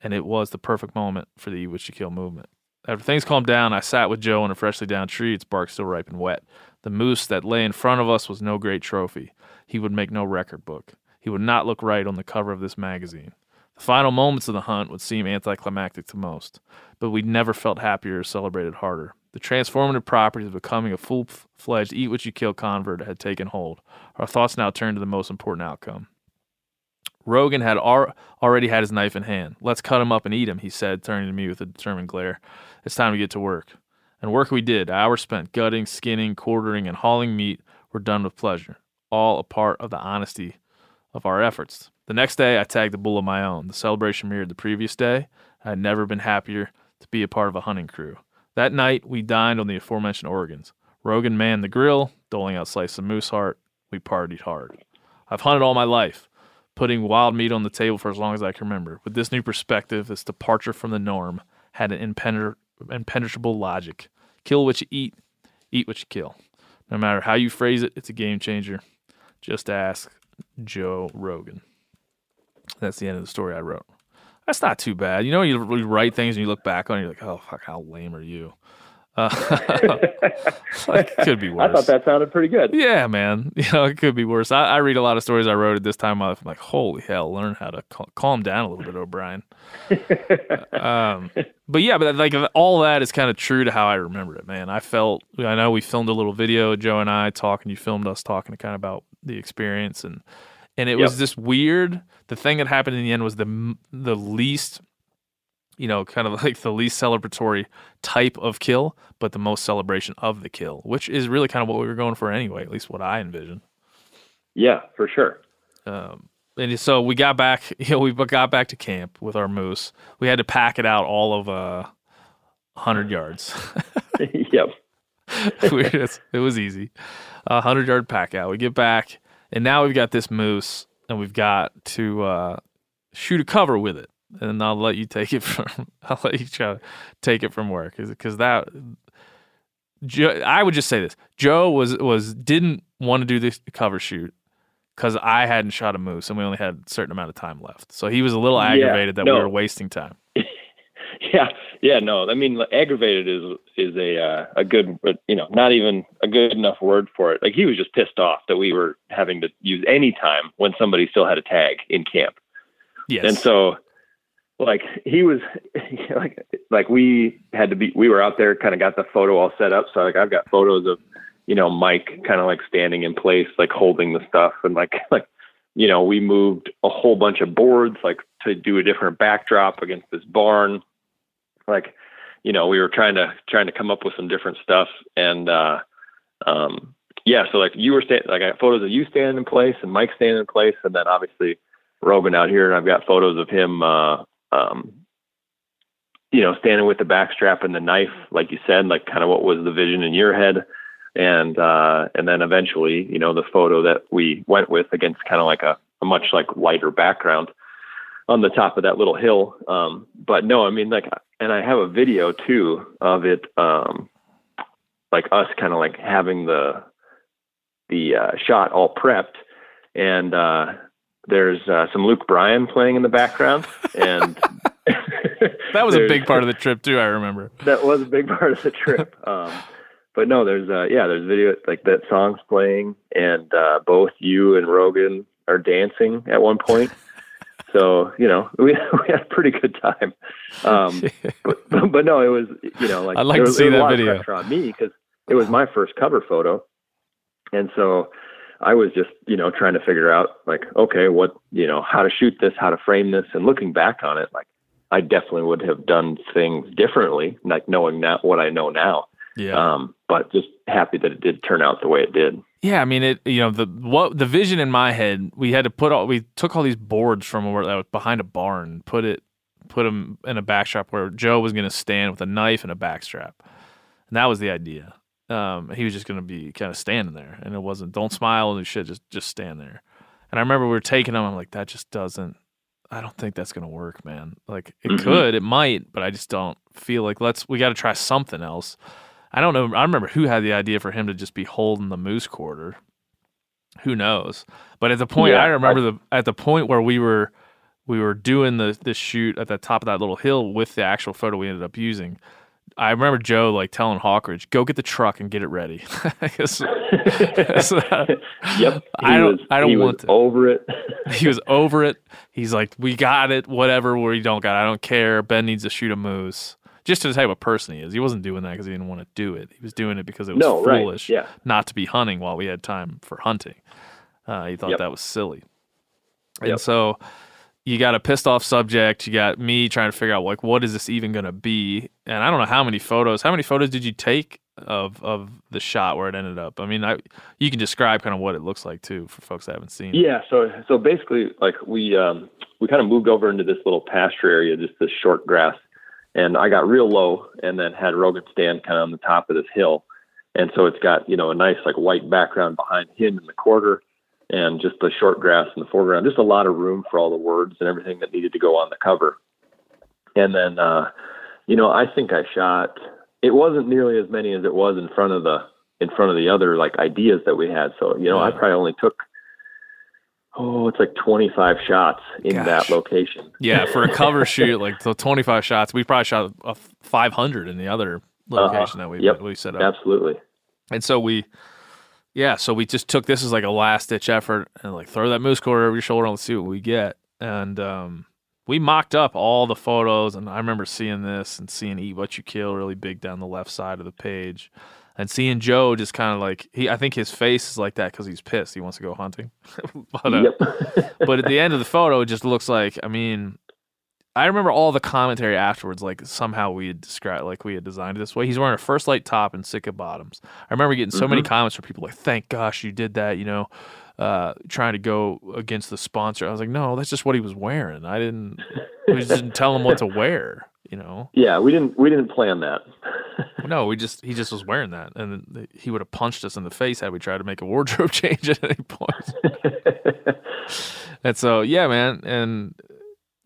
and it was the perfect moment for the eat what you kill movement. After things calmed down, I sat with Joe in a freshly down tree, its bark still ripe and wet. The moose that lay in front of us was no great trophy. He would make no record book. He would not look right on the cover of this magazine. The final moments of the hunt would seem anticlimactic to most, but we never felt happier or celebrated harder. The transformative properties of becoming a full fledged eat what you kill convert had taken hold. Our thoughts now turned to the most important outcome. Rogan had al- already had his knife in hand. Let's cut him up and eat him, he said, turning to me with a determined glare. It's time to get to work. And work we did. Hours spent gutting, skinning, quartering, and hauling meat were done with pleasure, all a part of the honesty of our efforts. The next day, I tagged a bull of my own. The celebration mirrored the previous day. I had never been happier to be a part of a hunting crew. That night, we dined on the aforementioned organs. Rogan manned the grill, doling out slices of moose heart. We partied hard. I've hunted all my life, putting wild meat on the table for as long as I can remember. With this new perspective, this departure from the norm had an impenetrable impenetrable logic. Kill what you eat, eat what you kill. No matter how you phrase it, it's a game changer. Just ask Joe Rogan. That's the end of the story I wrote. That's not too bad. You know, you, you write things and you look back on it, you're like, oh, fuck, how lame are you? Uh, like, it could be worse. I thought that sounded pretty good. Yeah, man. You know, it could be worse. I, I read a lot of stories I wrote at this time. I'm like, holy hell, learn how to cal- calm down a little bit, O'Brien. um, but yeah, but like all that is kind of true to how I remember it, man. I felt, I know we filmed a little video, Joe and I talking. You filmed us talking kind of about the experience, and and it was Yep. just weird. The thing that happened in the end was the the least, you know, kind of like the least celebratory type of kill, but the most celebration of the kill, which is really kind of what we were going for anyway. At least what I envisioned. Yeah, for sure. Um, and so we got back, you know, we got back to camp with our moose. We had to pack it out all of uh, 100 yards. yep. Just- it was easy. A 100 yard pack out. We get back, and now we've got this moose, and we've got to uh, shoot a cover with it. And I'll let you take it from. I'll let you try to take it from work because that. Joe, I would just say this: Joe was was didn't want to do this cover shoot because I hadn't shot a moose and we only had a certain amount of time left. So he was a little Yeah, aggravated that we were wasting time. Yeah, yeah, no. I mean, aggravated is is a uh, a good, you know, not even a good enough word for it. Like he was just pissed off that we were having to use any time when somebody still had a tag in camp, Yes. and so like he was like like we had to be we were out there, kind of got the photo all set up. So like I've got photos of you know Mike kind of like standing in place, like holding the stuff, and like like you know we moved a whole bunch of boards like to do a different backdrop against this barn. Like you know we were trying to trying to come up with some different stuff. And uh um yeah so like you were sta- like i got photos of you standing in place and mike standing in place. And then obviously rogan out here and i've got photos of him uh um you know standing with the backstrap and the knife like you said like kind of what was the vision in your head and uh and then eventually you know the photo that we went with against kind of like a, a much like lighter background on the top of that little hill. Um, but no, I mean like, and I have a video too of it, um, like us kind of like having the, the, uh, shot all prepped and, uh, there's, uh, some Luke Bryan playing in the background and that was a big part of the trip too. I remember. that was a big part of the trip. Um, but no, there's uh, yeah, there's video like that song's playing, and uh, both you and Rogan are dancing at one point. So you know, we we had a pretty good time. Um, but but no, it was you know like I'd like to see that video. on me because it was my first cover photo, and so I was just you know trying to figure out like okay, what you know how to shoot this, how to frame this, and looking back on it, like I definitely would have done things differently, like knowing now what I know now. Yeah. Um, but just happy that it did turn out the way it did. Yeah, I mean it. You know the what the vision in my head. We had to put all. We took all these boards from where that was behind a barn, put it, put them in a backstrap where Joe was going to stand with a knife and a backstrap, and that was the idea. Um, he was just going to be kind of standing there, and it wasn't. Don't smile and shit. Just just stand there. And I remember we were taking him. I'm like, that just doesn't. I don't think that's going to work, man. Like it Mhm. could, it might, but I just don't feel like let's. We got to try something else. I don't know. I remember who had the idea for him to just be holding the moose quarter. Who knows? But at the point, Yeah, I remember the at the point where we were we were doing the the shoot at the top of that little hill with the actual photo we ended up using. I remember Joe like telling Hawkridge, "Go get the truck and get it ready." 'cause, uh, Yep. I don't- was- I don't he was want to. over it. he was over it. He's like, "We got it. Whatever. We don't got. It. I don't care. Ben needs to shoot a moose." Just to the type of person he is. He wasn't doing that because he didn't want to do it. He was doing it because it was No, right. foolish Yeah. not to be hunting while we had time for hunting. Uh, he thought Yep. that was silly. And Yep. so you got a pissed off subject. You got me trying to figure out like what is this even going to be? And I don't know how many photos. How many photos did you take of of the shot where it ended up? I mean, I you can describe kind of what it looks like too for folks that haven't seen. Yeah, so so basically, like we um, we kind of moved over into this little pasture area, just this short grass, and I got real low, and then had Rogan stand kind of on the top of this hill, and so it's got you know a nice like white background behind him in the quarter, and just the short grass in the foreground, just a lot of room for all the words and everything that needed to go on the cover, and then uh, you know I think I shot. It wasn't nearly as many as it was in front of the in front of the other like ideas that we had. So you know I probably only took oh, it's like 25 shots in Gosh. that location. Yeah, for a cover shoot, like the 25 shots, we probably shot a 500 in the other location that we Uh-huh. Yep. we set up. Absolutely. And so we, yeah, so we just took this as like a last ditch effort and like throw that moose quarter over your shoulder and let's see what we get. And um, we mocked up all the photos, and I remember seeing this and seeing "Eat What You Kill" really big down the left side of the page, and seeing Joe just kind of like he. I think his face is like that because he's pissed. He wants to go hunting, but uh, but at the end of the photo, it just looks like. I mean, I remember all the commentary afterwards. Like somehow we had described, like we had designed it this way. He's wearing a First Lite top and Sitka bottoms. I remember getting so many comments from people like, "Thank gosh you did that," you know, uh, trying to go against the sponsor. I was like, "No, that's just what he was wearing. I didn't. We just didn't tell him what to wear." You know, yeah, we didn't we didn't plan that. no, we just he just was wearing that, and he would have punched us in the face had we tried to make a wardrobe change at any point. And so, yeah, man. And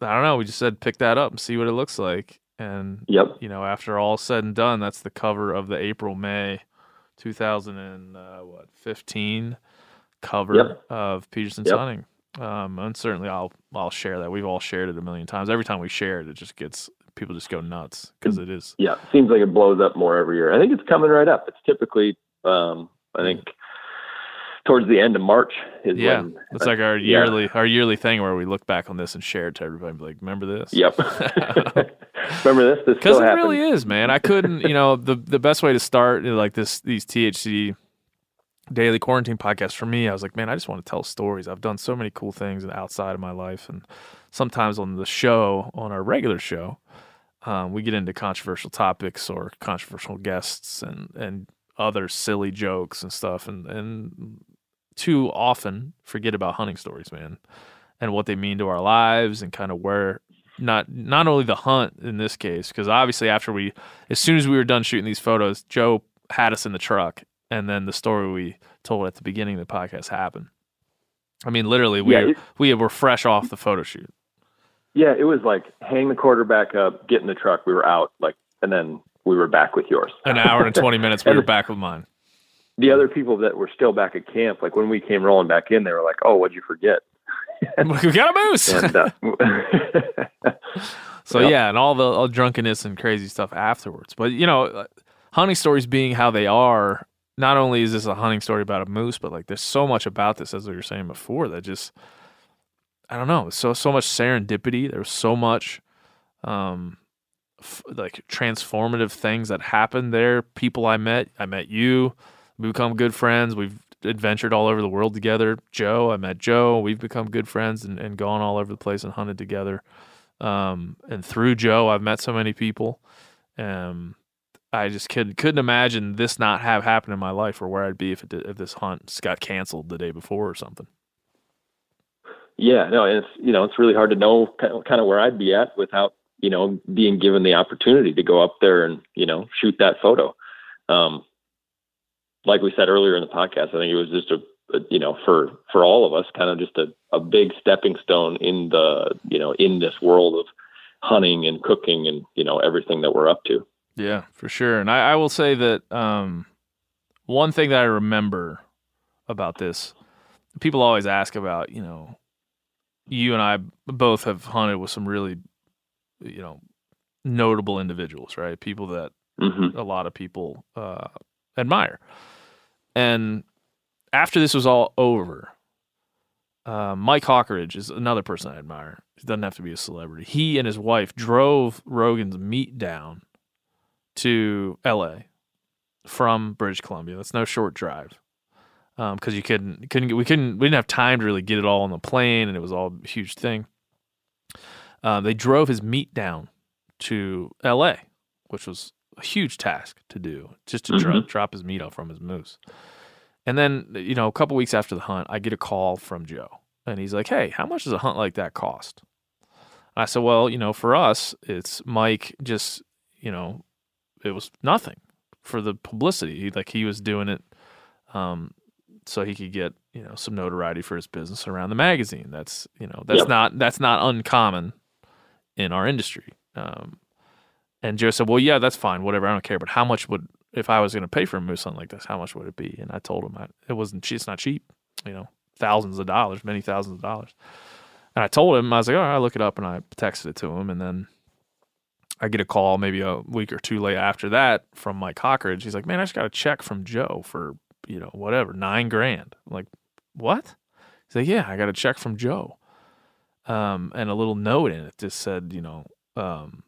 I don't know. We just said pick that up and see what it looks like. And, Yep. you know, after all said and done, that's the cover of the April, May 2015 cover Yep. of Petersen's Yep. Hunting. Um, and certainly I'll, I'll share that. We've all shared it a million times. Every time we share it, it just gets, people just go nuts because it is. Yeah, seems like it blows up more every year. I think it's coming right up. It's typically um I think towards the end of March is Yeah. when It's like our yeah. yearly, our yearly thing where we look back on this and share it to everybody. and be Like, remember this? Yep. Remember this? Because it happens. really is, man. I couldn't, you know, the the best way to start like this these THC daily quarantine podcasts for me, I was like, man, I just want to tell stories. I've done so many cool things outside of my life, and sometimes on the show, on our regular show, um, we get into controversial topics or controversial guests and and other silly jokes and stuff, and and too often forget about hunting stories, man, and what they mean to our lives and kind of where not not only the hunt in this case because obviously after we as soon as we were done shooting these photos joe had us in the truck and then the story we told at the beginning of the podcast happened. I mean literally we Yeah, it- we were fresh off the photo shoot. Yeah, it was like hang the quarterback up, get in the truck, we were out, like and then we were back with yours. an hour and 20 minutes we were back with mine the other people that were still back at camp, like when we came rolling back in, they were like, "Oh, what'd you forget?" we got a moose And uh, So Yep. yeah, and all the all drunkenness and crazy stuff afterwards. But you know, hunting stories being how they are, not only is this a hunting story about a moose, but like there's so much about this, as we were saying before, that just I don't know, so so much serendipity. There was so much um f- like transformative things that happened there. People I met, I met you. We become good friends. We've adventured all over the world together. Joe, I met Joe. We've become good friends and, and gone all over the place and hunted together. Um, and through Joe, I've met so many people. Um, I just could, couldn't imagine this not have happened in my life or where I'd be if did, if this hunt got canceled the day before or something. yeah, no, it's you know it's really hard to know kind of where I'd be at without you know being given the opportunity to go up there and you know shoot that photo. Um, like we said earlier in the podcast, I think it was just a, a you know for for all of us kind of just a, a big stepping stone in the you know in this world of hunting and cooking and you know everything that we're up to. Yeah, for sure. And I, I will say that um, one thing that I remember about this, people always ask about, you know, you and I both have hunted with some really, you know, notable individuals, right? People that hmm a lot of people uh, admire. And after this was all over, uh, Mike Hawkridge is another person I admire. He doesn't have to be a celebrity. He and his wife drove Rogan's meat down to L.A. from British Columbia. That's no short drive because you couldn't couldn't we couldn't we didn't have time to really get it all on the plane, and it was all a huge thing. Uh, they drove his meat down to L.A., which was a huge task to do, just to dro- drop his meat off from his moose. And then, you know, a couple weeks after the hunt, I get a call from Joe, and he's like, "Hey, how much does a hunt like that cost?" I said, "Well, you know, for us, it's Mike. Just, you know, it was nothing for the publicity. Like he was doing it, um, so he could get you know some notoriety for his business around the magazine. That's you know that's Yep. not that's not uncommon in our industry." Um, and Joe said, "Well, yeah, that's fine, whatever. I don't care. But how much would if I was going to pay for a moose hunt like this? How much would it be?" And I told him I, it wasn't. It's not cheap. You know, thousands of dollars, many thousands of dollars. And I told him I was like, "All right, I look it up," and I texted it to him, and then I get a call maybe a week or two late after that from Mike Hawkridge. He's like, "Man, I just got a check from Joe for you know whatever nine grand." I'm like, what? He's like, "Yeah, I got a check from Joe." Um, and a little note in it just said, you know, um,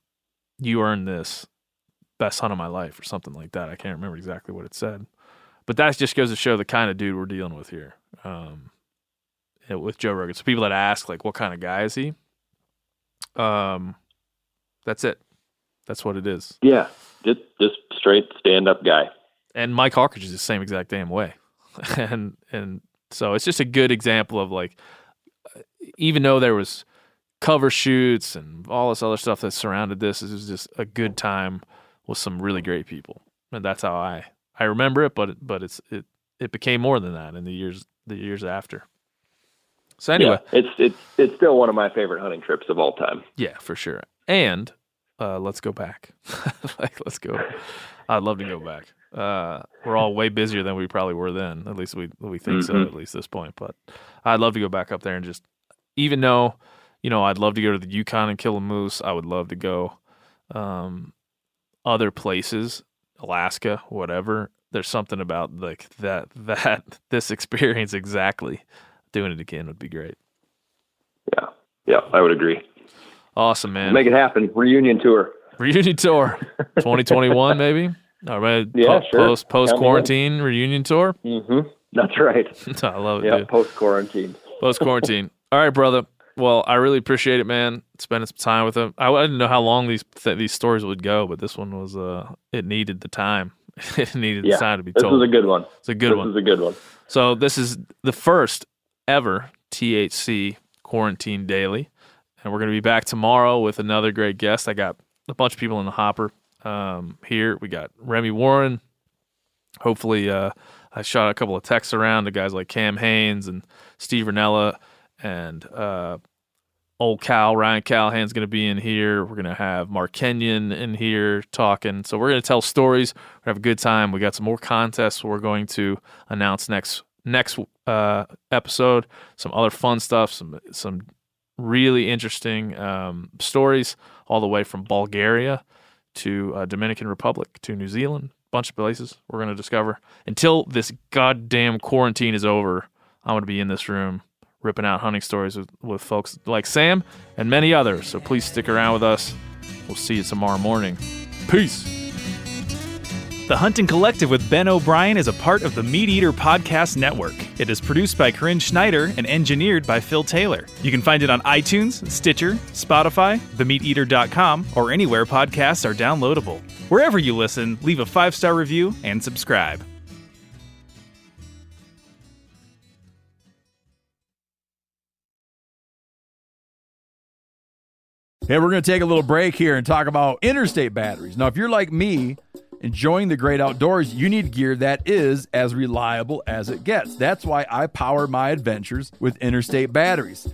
you earned this best hunt of my life or something like that. I can't remember exactly what it said, but that just goes to show the kind of dude we're dealing with here. Um, with Joe Rogan. So people that ask like, what kind of guy is he? Um, that's it. That's what it is. Yeah, just just straight stand up guy. And Mike Hawkridge is the same exact damn way. and and so it's just a good example of like, even though there was cover shoots and all this other stuff that surrounded this, it was just a good time with some really great people, and that's how I I remember it. But but it's it it became more than that in the years the years after. So anyway, Yeah, it's it's it's still one of my favorite hunting trips of all time. yeah, for sure. And uh, let's go back. like let's go. I'd love to go back. Uh, we're all way busier than we probably were then. At least we we think so. Mhm. At least this point. But I'd love to go back up there and just, even though, you know, I'd love to go to the Yukon and kill a moose. I would love to go, um, other places, Alaska, whatever. There's something about like that that this experience exactly doing it again would be great. Yeah, yeah, I would agree. Awesome, man. Make it happen. Reunion tour. reunion tour 2021 maybe all right Yeah, po- sure. post post quarantine reunion tour Mm-hmm. That's right. i love it Yeah, post quarantine. post quarantine all right brother well i really appreciate it man spending some time with him i, I didn't know how long these th- these stories would go but this one was uh it needed the time it needed Yeah, the time to be This told was a good one. it's a good this one This is a good one. So this is the first ever THC quarantine daily, and we're going to be back tomorrow with another great guest. I got a bunch of people in the hopper um, here. We got Remy Warren. Hopefully, uh, I shot a couple of texts around to guys like Cam Hanes and Steve Rinella and uh, old Cal Ryan Callaghan's going to be in here. We're going to have Mark Kenyon in here talking. So we're going to tell stories. We're have a good time. We got some more contests we're going to announce next next uh, episode. Some other fun stuff. Some some really interesting um, stories all the way from Bulgaria to uh, Dominican Republic to New Zealand. Bunch of places we're going to discover. Until this goddamn quarantine is over, I'm going to be in this room ripping out hunting stories with, with folks like Sam and many others. So please stick around with us. We'll see you tomorrow morning. Peace. The Hunting Collective with Ben O'Brien is a part of the MeatEater Podcast Network. It is produced by Corinne Schneider and engineered by Phil Taylor. You can find it on iTunes, Stitcher, Spotify, themeateater.com, or anywhere podcasts are downloadable. Wherever you listen, leave a five star review and subscribe. Hey, we're going to take a little break here and talk about interstate batteries. Now, if you're like me, enjoying the great outdoors, you need gear that is as reliable as it gets. That's why I power my adventures with interstate batteries.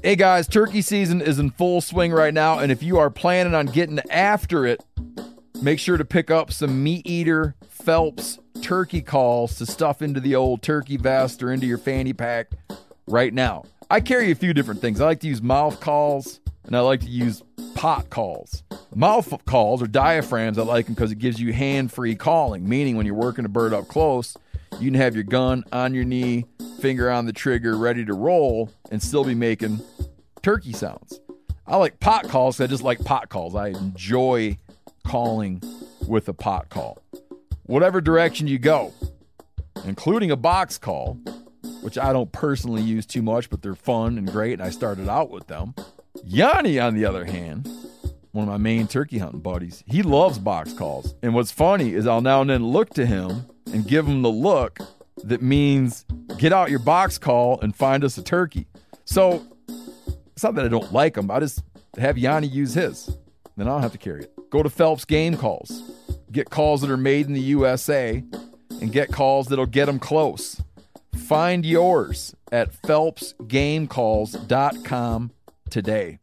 Hey guys, turkey season is in full swing right now, and if you are planning on getting after it, make sure to pick up some MeatEater Phelps turkey calls to stuff into the old turkey vest or into your fanny pack right now. I carry a few different things. I like to use mouth calls and I like to use pot calls. Mouth calls or diaphragms, I like them because it gives you hand free calling, meaning when you're working a bird up close, you can have your gun on your knee, finger on the trigger, ready to roll, and still be making turkey sounds. I like pot calls. I just like pot calls. I enjoy calling with a pot call. Whatever direction you go, including a box call, which I don't personally use too much, but they're fun and great, and I started out with them. Yanni, on the other hand, one of my main turkey hunting buddies, he loves box calls. And what's funny is I'll now and then look to him and give them the look that means get out your box call and find us a turkey. So it's not that I don't like them, I just have Yanni use his. Then I don't have to carry it. Go to Phelps Game Calls. Get calls that are made in the USA and get calls that'll get them close. Find yours at phelpsgamecalls.com today.